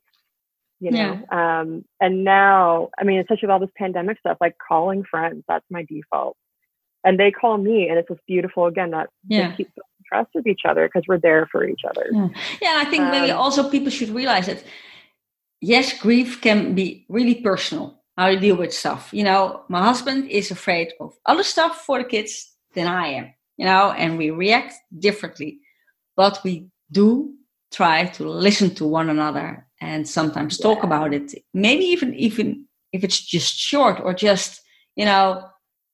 You know? Yeah. um, and now i mean especially with all this pandemic stuff like calling friends that's my default. And they call me and it's just beautiful again that yeah. keep trust with each other because we're there for each other. Yeah, yeah i think um, maybe also people should realize that yes grief can be really personal how you deal with stuff. You know my husband is afraid of other stuff for the kids than i am you know and we react differently. But we do try to listen to one another and sometimes yeah. talk about it. Maybe even even if it's just short or just you know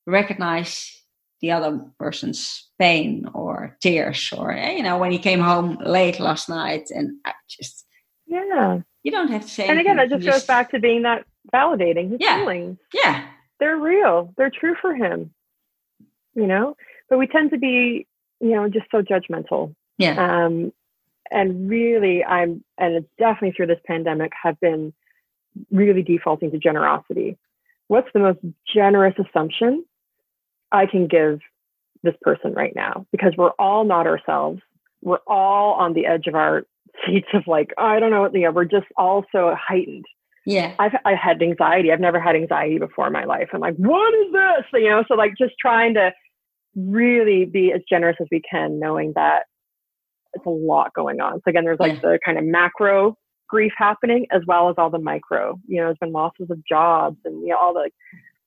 recognize the other person's pain or tears or eh, you know when he came home late last night and I just yeah. you don't have to say and again that just, just goes back to being that validating. His yeah, feelings yeah. They're real. They're true for him. You know? But we tend to be you know just so judgmental. Yeah. Um and really i'm and it's definitely through this pandemic have been really defaulting to generosity. What's the most generous assumption i can give this person right now? Because we're all not ourselves. We're all on the edge of our [laughs] seats of like oh, i don't know you know we're just all so heightened. Yeah. I've i had anxiety. I've never had anxiety before in my life. I'm like what is this? You know so like just trying to really be as generous as we can knowing that it's a lot going on. So again, there's like yeah. the kind of macro grief happening as well as all the micro. You know, there's been losses of jobs and you know all the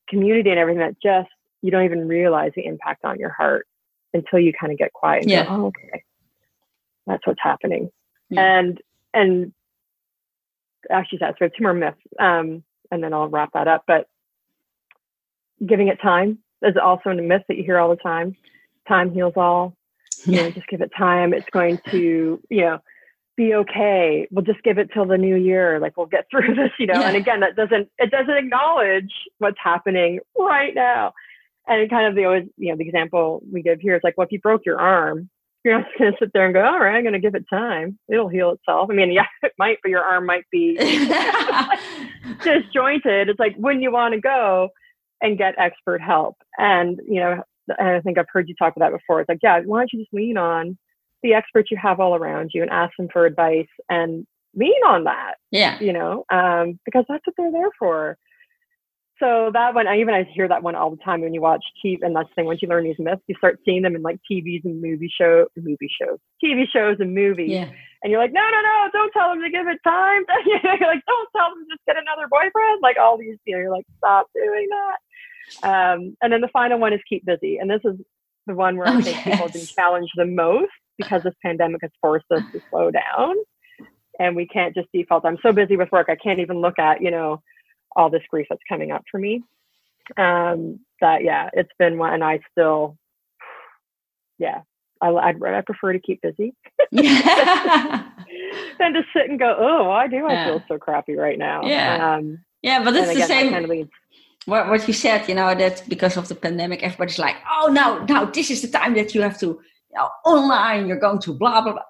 community and everything that just you don't even realize the impact on your heart until you kind of get quiet and yeah. go, oh, okay, that's what's happening. Yeah. And and actually, that's so two more myths, um, and then I'll wrap that up. But giving it time is also a myth that you hear all the time. Time heals all you know, just give it time. It's going to, you know, be okay. We'll just give it till the new year. Like we'll get [laughs] through this, you know. Yeah. And again, that doesn't it doesn't acknowledge what's happening right now. And kind of the always, you know, the example we give here is like, well, if you broke your arm, you're not [laughs] going to sit there and go, all right, I'm going to give it time. It'll heal itself. I mean, yeah, [laughs] it might, but your arm might be disjointed. It's like when you want to go and get expert help. And, you know, I think I've heard you talk about that before. It's like, yeah, why don't you just lean on the experts you have all around you and ask them for advice and lean on that. Yeah. You know, um, because that's what they're there for. So that one, I even I hear that one all the time when you watch TV, and that's the thing. Once you learn these myths, you start seeing them in like TVs and movie show, movie shows, TV shows and movies. Yeah. And you're like, no, no, no, don't tell them to give it time. [laughs] you're like, don't tell them to just get another boyfriend. Like all these, you know, you're like, stop doing that. Um, and then the final one is keep busy. And this is the one where oh, I think yes. people have been challenged the most because this pandemic has forced us to slow down. And we can't just default. I'm so busy with work, I can't even look at, you know, all this grief that's coming up for me. Um, that yeah, it's been one and I still yeah, I, I'd, I prefer to keep busy [laughs] than to sit and go, oh, why do I yeah. feel so crappy right now? Yeah. Um, yeah, but it's the same. Kind of leads, what, what you said, you know, that because of the pandemic, everybody's like, oh, no, no, this is the time that you have to, you know, online, you're going to blah, blah, blah.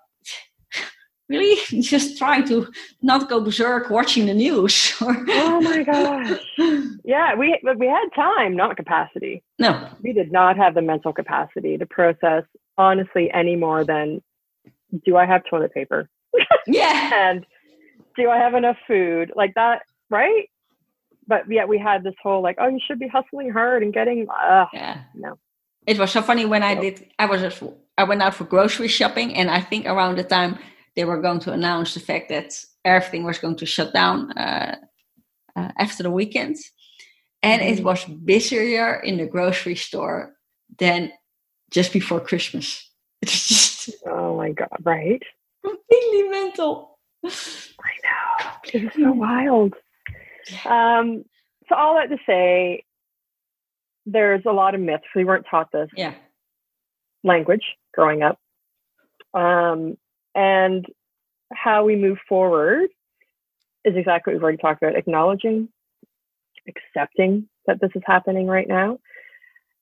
[sighs] really? Just trying to not go berserk watching the news. [laughs] oh my gosh. [laughs] Yeah, we, we had time, not capacity. No. We did not have the mental capacity to process, honestly, any more than do I have toilet paper? [laughs] Yeah. and do I have enough food? Like that, right? But yet we had this whole like, oh, you should be hustling hard and getting. Uh, yeah. No. It was so funny when I did. I was just, I went out for grocery shopping, and I think around the time they were going to announce the fact that everything was going to shut down uh, uh, after the weekend, and mm-hmm. it was busier in the grocery store than just before Christmas. [laughs] It's just oh my god, right? Completely mental. I know. It's so wild. Um, so all that to say, there's a lot of myths. We weren't taught this. Yeah. Language growing up. Um, and how we move forward is exactly what we've already talked about acknowledging, accepting that this is happening right now.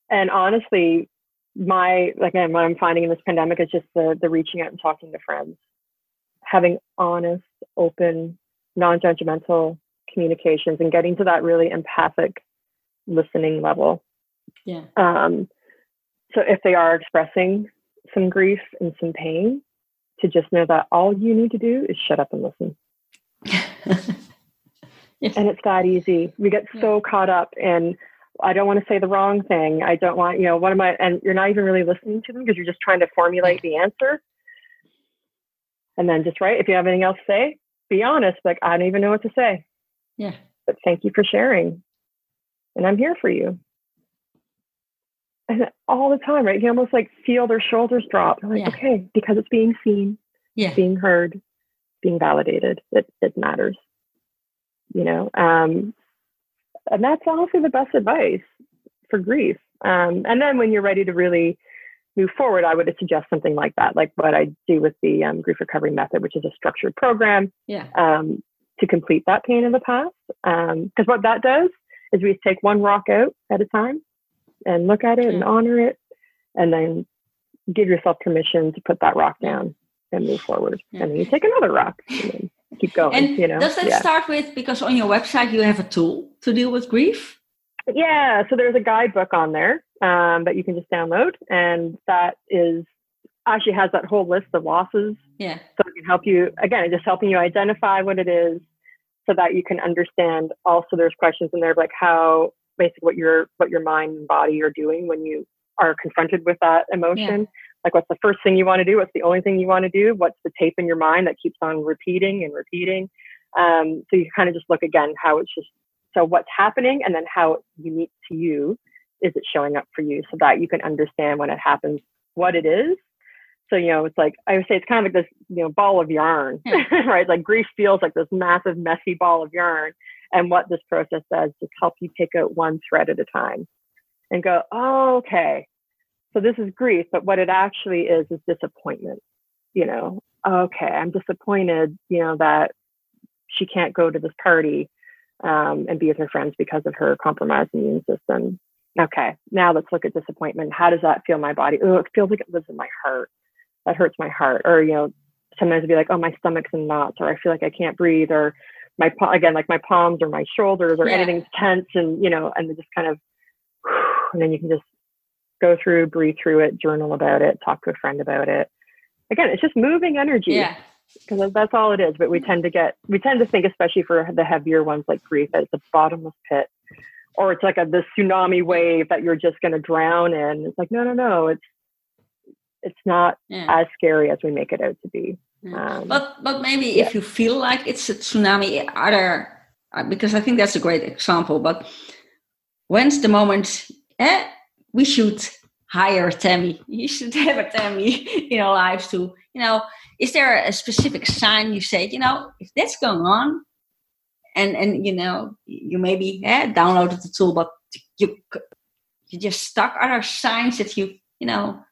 And honestly, my like what I'm finding in this pandemic is just the the reaching out and talking to friends, having honest, open, non-judgmental communications and getting to that really empathic listening level. Yeah. Um, so if they are expressing some grief and some pain, to just know that all you need to do is shut up and listen. [laughs] yes. And it's that easy. We get yeah. so caught up in I don't want to say the wrong thing. I don't want, you know, what am I and you're not even really listening to them because you're just trying to formulate the answer. And then just right, if you have anything else to say, be honest, like I don't even know what to say. Yeah. But thank you for sharing. And I'm here for you. And all the time, right? You almost like feel their shoulders drop. like, yeah. okay, because it's being seen, yeah. being heard, being validated. It it matters. You know, um, and that's honestly the best advice for grief. Um, and then when you're ready to really move forward, I would suggest something like that, like what I do with the um, grief recovery method, which is a structured program. Yeah. Um, to complete that pain in the past. Because um, what that does is we take one rock out at a time and look at it and honor it, and then give yourself permission to put that rock down and move forward. And then you take another rock and keep going. And you know, does that yeah. start with because on your website you have a tool to deal with grief? Yeah, so there's a guidebook on there um, that you can just download, and that is actually has that whole list of losses. Yeah. So it can help you again, just helping you identify what it is, so that you can understand also there's questions in there like how basically what your what your mind and body are doing when you are confronted with that emotion. Yeah. Like what's the first thing you want to do? What's the only thing you want to do? What's the tape in your mind that keeps on repeating and repeating? Um, so you kind of just look again how it's just so what's happening and then how unique to you is it showing up for you so that you can understand when it happens what it is so, you know, it's like, I would say it's kind of like this, you know, ball of yarn, hmm. [laughs] right? Like grief feels like this massive, messy ball of yarn. And what this process does is help you take out one thread at a time and go, oh, okay. So this is grief, but what it actually is is disappointment. You know, okay, I'm disappointed, you know, that she can't go to this party um, and be with her friends because of her compromised immune system. Okay, now let's look at disappointment. How does that feel in my body? Oh, it feels like it lives in my heart that hurts my heart. Or you know sometimes it'd be like oh my stomach's in knots or i feel like i can't breathe or my again like my palms or my shoulders or yeah. anything's tense and you know and just kind of [sighs] and then you can just go through breathe through it journal about it talk to a friend about it. Again it's just moving energy. Yeah. Because that's all it is but we tend to get we tend to think especially for the heavier ones like grief that it's a bottomless pit or it's like a the tsunami wave that you're just going to drown in. It's like no no no it's it's not yeah. as scary as we make it out to be. Um, but but maybe yeah. if you feel like it's a tsunami, are there uh, because I think that's a great example. But when's the moment? Eh, we should hire Tammy. [laughs] You should have a Tammy [laughs] in our lives too. You know, is there a specific sign you say? You know, if that's going on, and and you know, you maybe eh, downloaded the tool, but you you just stuck. Are there signs that you you know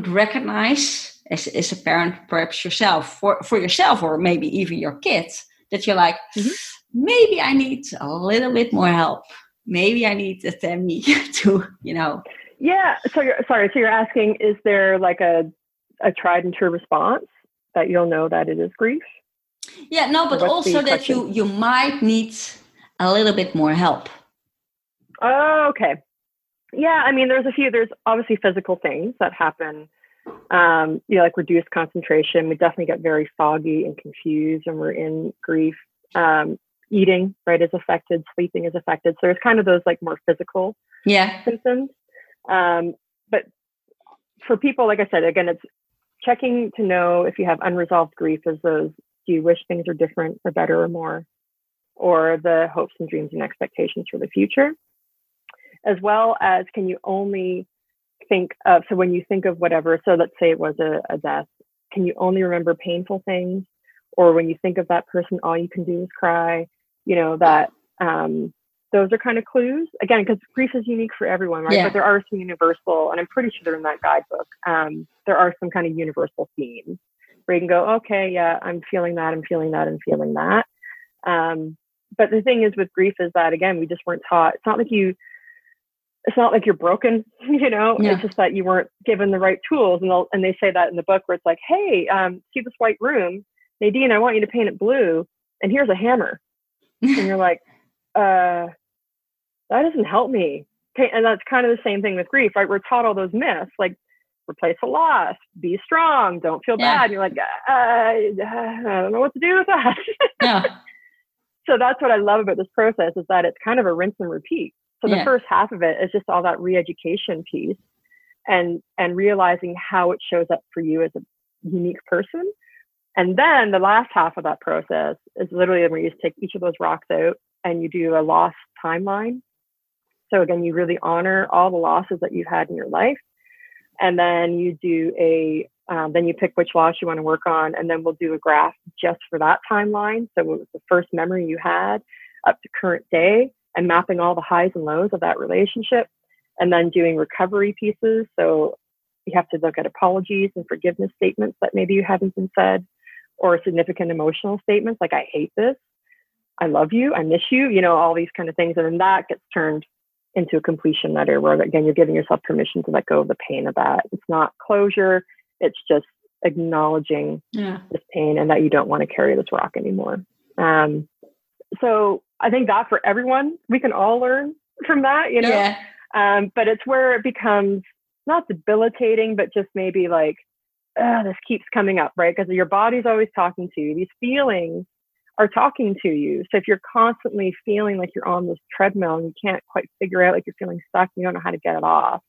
could recognize as, as a parent, perhaps yourself, for, for yourself, or maybe even your kids, that you're like, mm-hmm. maybe I need a little bit more help. Maybe I need a [laughs] Tammy to, you know. Yeah. So you're sorry. So you're asking, is there like a, a tried and true response that you'll know that it is grief? Yeah, no, but also that you you might need a little bit more help. Oh, okay. Yeah, I mean, there's a few. There's obviously physical things that happen. Um, you know, like reduced concentration. We definitely get very foggy and confused when we're in grief. Um, eating, right, is affected. Sleeping is affected. So there's kind of those like more physical yeah symptoms. Um, but for people, like I said, again, it's checking to know if you have unresolved grief. Is those do you wish things are different or better or more, or the hopes and dreams and expectations for the future? As well as can you only think of, so when you think of whatever, so let's say it was a, a death, can you only remember painful things? Or when you think of that person, all you can do is cry, you know, that um, those are kind of clues. Again, because grief is unique for everyone, right? Yeah. But there are some universal, and I'm pretty sure they're in that guidebook. Um, there are some kind of universal themes where you can go, okay, yeah, I'm feeling that, I'm feeling that, I'm feeling that. Um, but the thing is with grief is that again, we just weren't taught. It's not like you it's not like you're broken, [laughs] you know, yeah. it's just that you weren't given the right tools. And, and they say that in the book where it's like, hey, um, see this white room? Nadine, I want you to paint it blue. And here's a hammer. and you're [laughs] like, uh, that doesn't help me. And that's kind of the same thing with grief, right? We're taught all those myths like replace the loss, be strong, don't feel yeah. bad. And you're like, uh, I don't know what to do with that. yeah. [laughs] So that's what I love about this process is that it's kind of a rinse and repeat so the yeah. first half of it is just all that re-education piece and and realizing how it shows up for you as a unique person. And then the last half of that process is literally where you take each of those rocks out and you do a loss timeline. So again, you really honor all the losses that you've had in your life. And then you do a, um, then you pick which loss you want to work on. And then we'll do a graph just for that timeline. So it was the first memory you had up to current day and mapping all the highs and lows of that relationship and then doing recovery pieces. So you have to look at apologies and forgiveness statements that maybe you haven't been said or significant emotional statements like, I hate this, I love you, I miss you, you know, all these kind of things. And then that gets turned into a completion letter where, again, you're giving yourself permission to let go of the pain of that. It's not closure, it's just acknowledging yeah. this pain and that you don't want to carry this rock anymore. Um, so I think that for everyone, we can all learn from that, you know? Yeah. Um, but it's where it becomes not debilitating, but just maybe like, this keeps coming up, right? Because your body's always talking to you. These feelings are talking to you. So if you're constantly feeling like you're on this treadmill and you can't quite figure out, like you're feeling stuck, and you don't know how to get it off,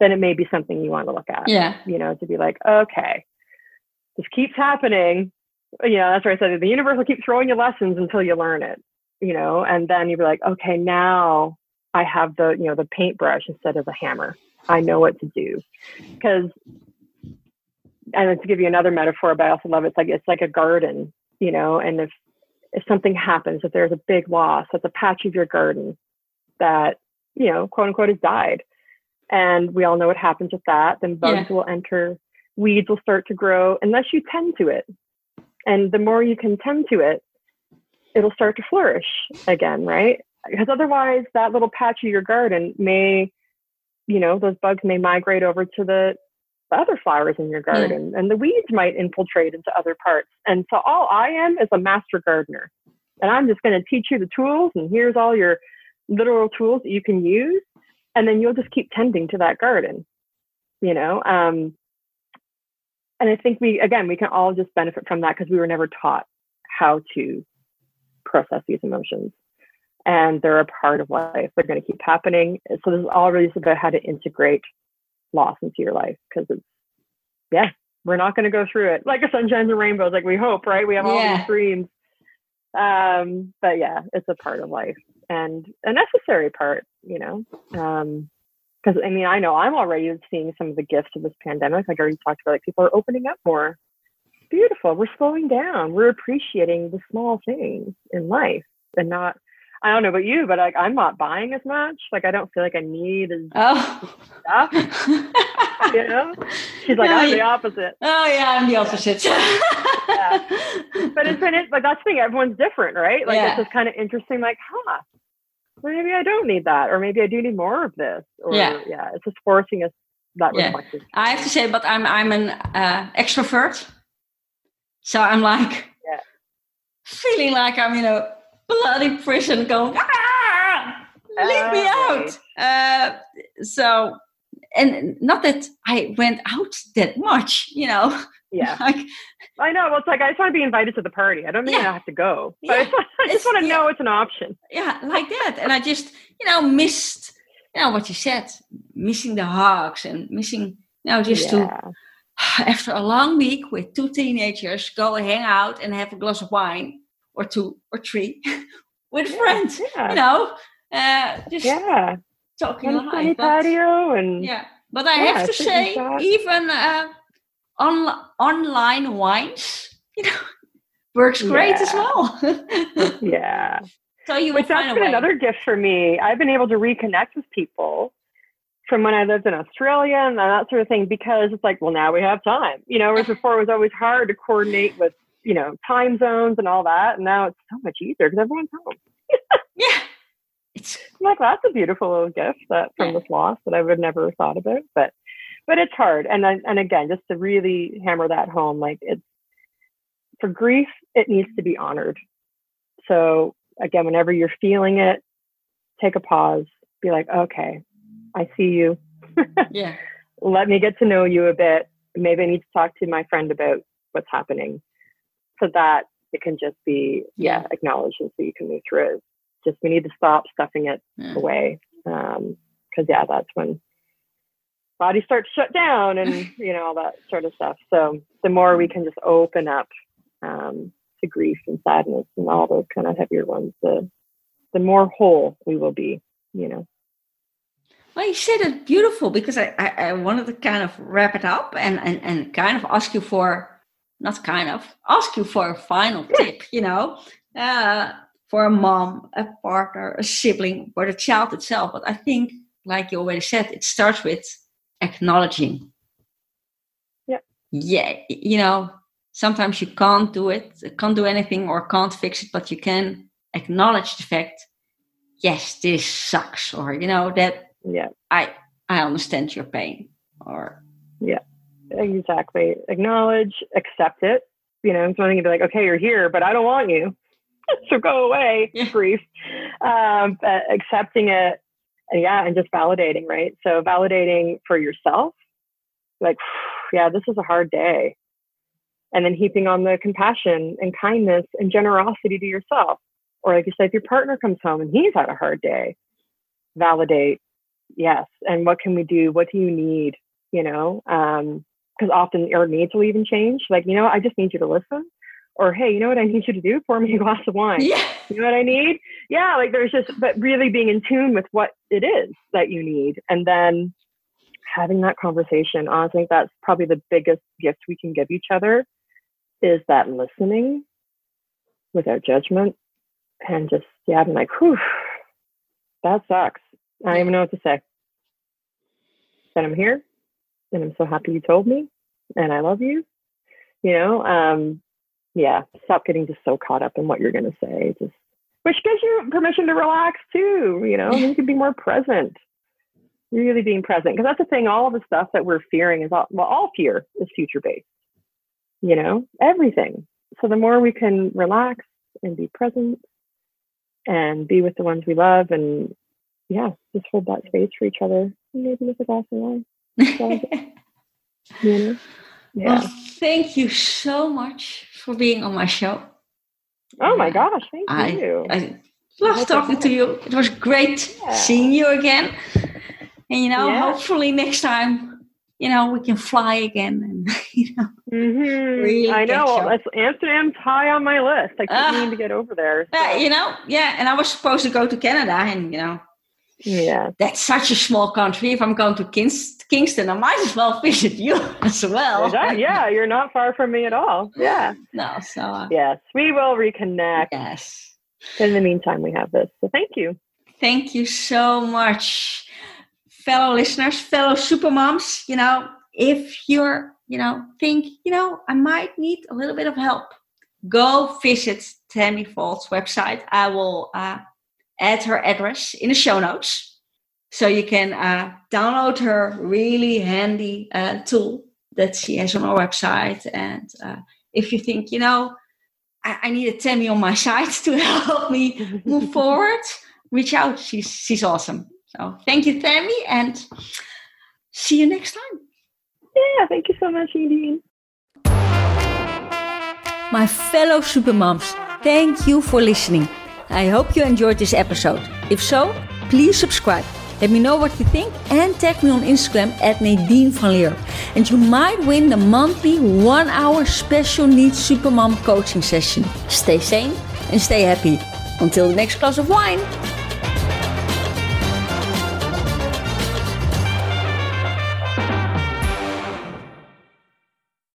then it may be something you want to look at. Yeah. You know, to be like, okay, this keeps happening. Yeah, that's right. I said the universe will keep throwing you lessons until you learn it you know, and then you'd be like, okay, now I have the, you know, the paintbrush instead of the hammer. I know what to do. Because, and to give you another metaphor, but I also love it, it's like, it's like a garden, you know, and if, if something happens, if there's a big loss, that's a patch of your garden that, you know, quote unquote has died. And we all know what happens with that. Then bugs yeah. will enter, weeds will start to grow unless you tend to it. And the more you can tend to it, it'll start to flourish again, right? Because otherwise, that little patch of your garden may, you know, those bugs may migrate over to the, the other flowers in your garden, and the weeds might infiltrate into other parts. And so, all I am is a master gardener, and I'm just going to teach you the tools, and here's all your literal tools that you can use, and then you'll just keep tending to that garden, you know. Um, and I think we, again, we can all just benefit from that because we were never taught how to process these emotions. And they're a part of life. They're going to keep happening. So this is all really about how to integrate loss into your life because it's, yeah, we're not going to go through it like a sunshine and rainbows, like we hope, right? We have all yeah. these dreams. Um, but yeah, it's a part of life and a necessary part, you know. Um, because I mean, I know I'm already seeing some of the gifts of this pandemic. Like I already talked about, like people are opening up more beautiful. We're slowing down. We're appreciating the small things in life and not. I don't know about you, but like I'm not buying as much. Like I don't feel like I need as oh. stuff. you know? She's like, no, I'm the opposite. Oh yeah, I'm the opposite. yeah. But it's been it but that's the thing, everyone's different, right? Like yeah. it's just kind of interesting, like, huh, maybe I don't need that, or maybe I do need more of this. Or yeah, yeah it's just forcing us that yeah. reflection. I have to say, but I'm I'm an uh, extrovert. So I'm like yeah. feeling like I'm in a bloody prison going, ah, leave me out. Uh, so, and not that I went out that much, you know. [laughs] Yeah. like, I know. Well, it's like I just want to be invited to the party. I don't mean yeah. I have to go, but yeah. I just, want, I just want to yeah. know it's an option. Yeah, like that. and I just, you know, missed, you know, what you said, missing the hugs and missing, you know, just to [sighs] after a long week with two teenagers, go hang out and have a glass of wine or two or three [laughs] with yeah, friends. Yeah. You know, uh, just yeah, talking on the patio and yeah. But I yeah, have to say, even uh, on online wines, [laughs] you know, works great as well. [laughs] yeah. So you Which that's been another gift for me. I've been able to reconnect with people from when I lived in Australia and that sort of thing because it's like, well, now we have time. You know, whereas before it was always hard to coordinate with you know, time zones and all that. And now it's so much easier because everyone's home. [laughs] yeah. It's like, that's a beautiful little gift that from this loss that I would never thought about. But but it's hard. And and again, just to really hammer that home, like it's for grief, it needs to be honored. So again, whenever you're feeling it, take a pause, be like, okay, I see you. yeah. [laughs] Let me get to know you a bit. Maybe I need to talk to my friend about what's happening so that it can just be yeah, yeah acknowledged and so you can move through it just we need to stop stuffing it yeah. away because um, yeah that's when body starts to shut down and [laughs] you know all that sort of stuff so the more we can just open up um, to grief and sadness and all those kind of heavier ones the the more whole we will be you know well, you said it beautiful because I, I, I wanted to kind of wrap it up and, and, and kind of ask you for not kind of ask you for a final tip you know uh, for a mom a partner a sibling or the child itself. But i think like you already said it starts with acknowledging. Yeah. Yeah you know sometimes you can't do it can't do anything or can't fix it but you can acknowledge the fact yes this sucks or you know that yeah i i understand your pain or yeah Exactly. Acknowledge, accept it. You know, something to be like, okay, you're here, but I don't want you. [laughs] so go away, yeah. grief. Um, but accepting it, yeah, and just validating, right? So validating for yourself, like, [sighs] yeah, this is a hard day. And then heaping on the compassion and kindness and generosity to yourself. Or like you said, if your partner comes home and he's had a hard day, validate, yes. And what can we do? What do you need? You know, um, because often our needs will even change. Like, you know, I just need you to listen. Or, hey, you know what I need you to do? Pour me a [laughs] glass of wine. Yeah. You know what I need? Yeah, like there's just, but really being in tune with what it is that you need. And then having that conversation. I think that's probably the biggest gift we can give each other is that listening without judgment and just, yeah, I'm like, whew, that sucks. I don't even know what to say. That I'm here and I'm so happy you told me and I love you. You know, um, yeah, stop getting just so caught up in what you're going to say. Just which gives you permission to relax too. You know, you can be more present. Really being present because that's the thing. All of the stuff that we're fearing is all, well, all fear is future based. You know, everything. So the more we can relax and be present and be with the ones we love and yeah, just hold that space for each other. Maybe with a glass of wine. [laughs] yeah. Well, thank you so much for being on my show. Oh my gosh, thank I, you. I love talking to you. It was great yeah. seeing you again. And you know, yeah. hopefully next time, you know, we can fly again and [laughs] you know. Mm-hmm. Really I know. Amsterdam's high on my list. I keep uh, meaning to get over there. So. Uh, you know, yeah. And I was supposed to go to Canada, and you know, yeah. That's such a small country. If I'm going to Kingston, I might as well visit you [laughs] as well. yeah, you're not far from me at all. Yeah. No, so. Uh, yes, we will reconnect. Yes. in the meantime, we have this. So thank you. Thank you so much, fellow listeners, fellow super moms. You know, if you're, you know, think, you know, I might need a little bit of help, go visit Tammy Falt's website. I will uh, add her address in the show notes so you can uh, download her really handy uh, tool that she has on our website. And uh, if you think, you know, I, I need a Tammy on my [laughs] side to help me move [laughs] forward, reach out. She's she's awesome. So thank you, Tammy, and see you next time. Yeah, thank you so much, Edie. My fellow supermoms, thank you for listening. I hope you enjoyed this episode. If so, please subscribe. Let me know what you think and tag me on Instagram at Nadine van Leer. And you might win the monthly one hour special needs supermom coaching session. Stay sane and stay happy. Until the next glass of wine.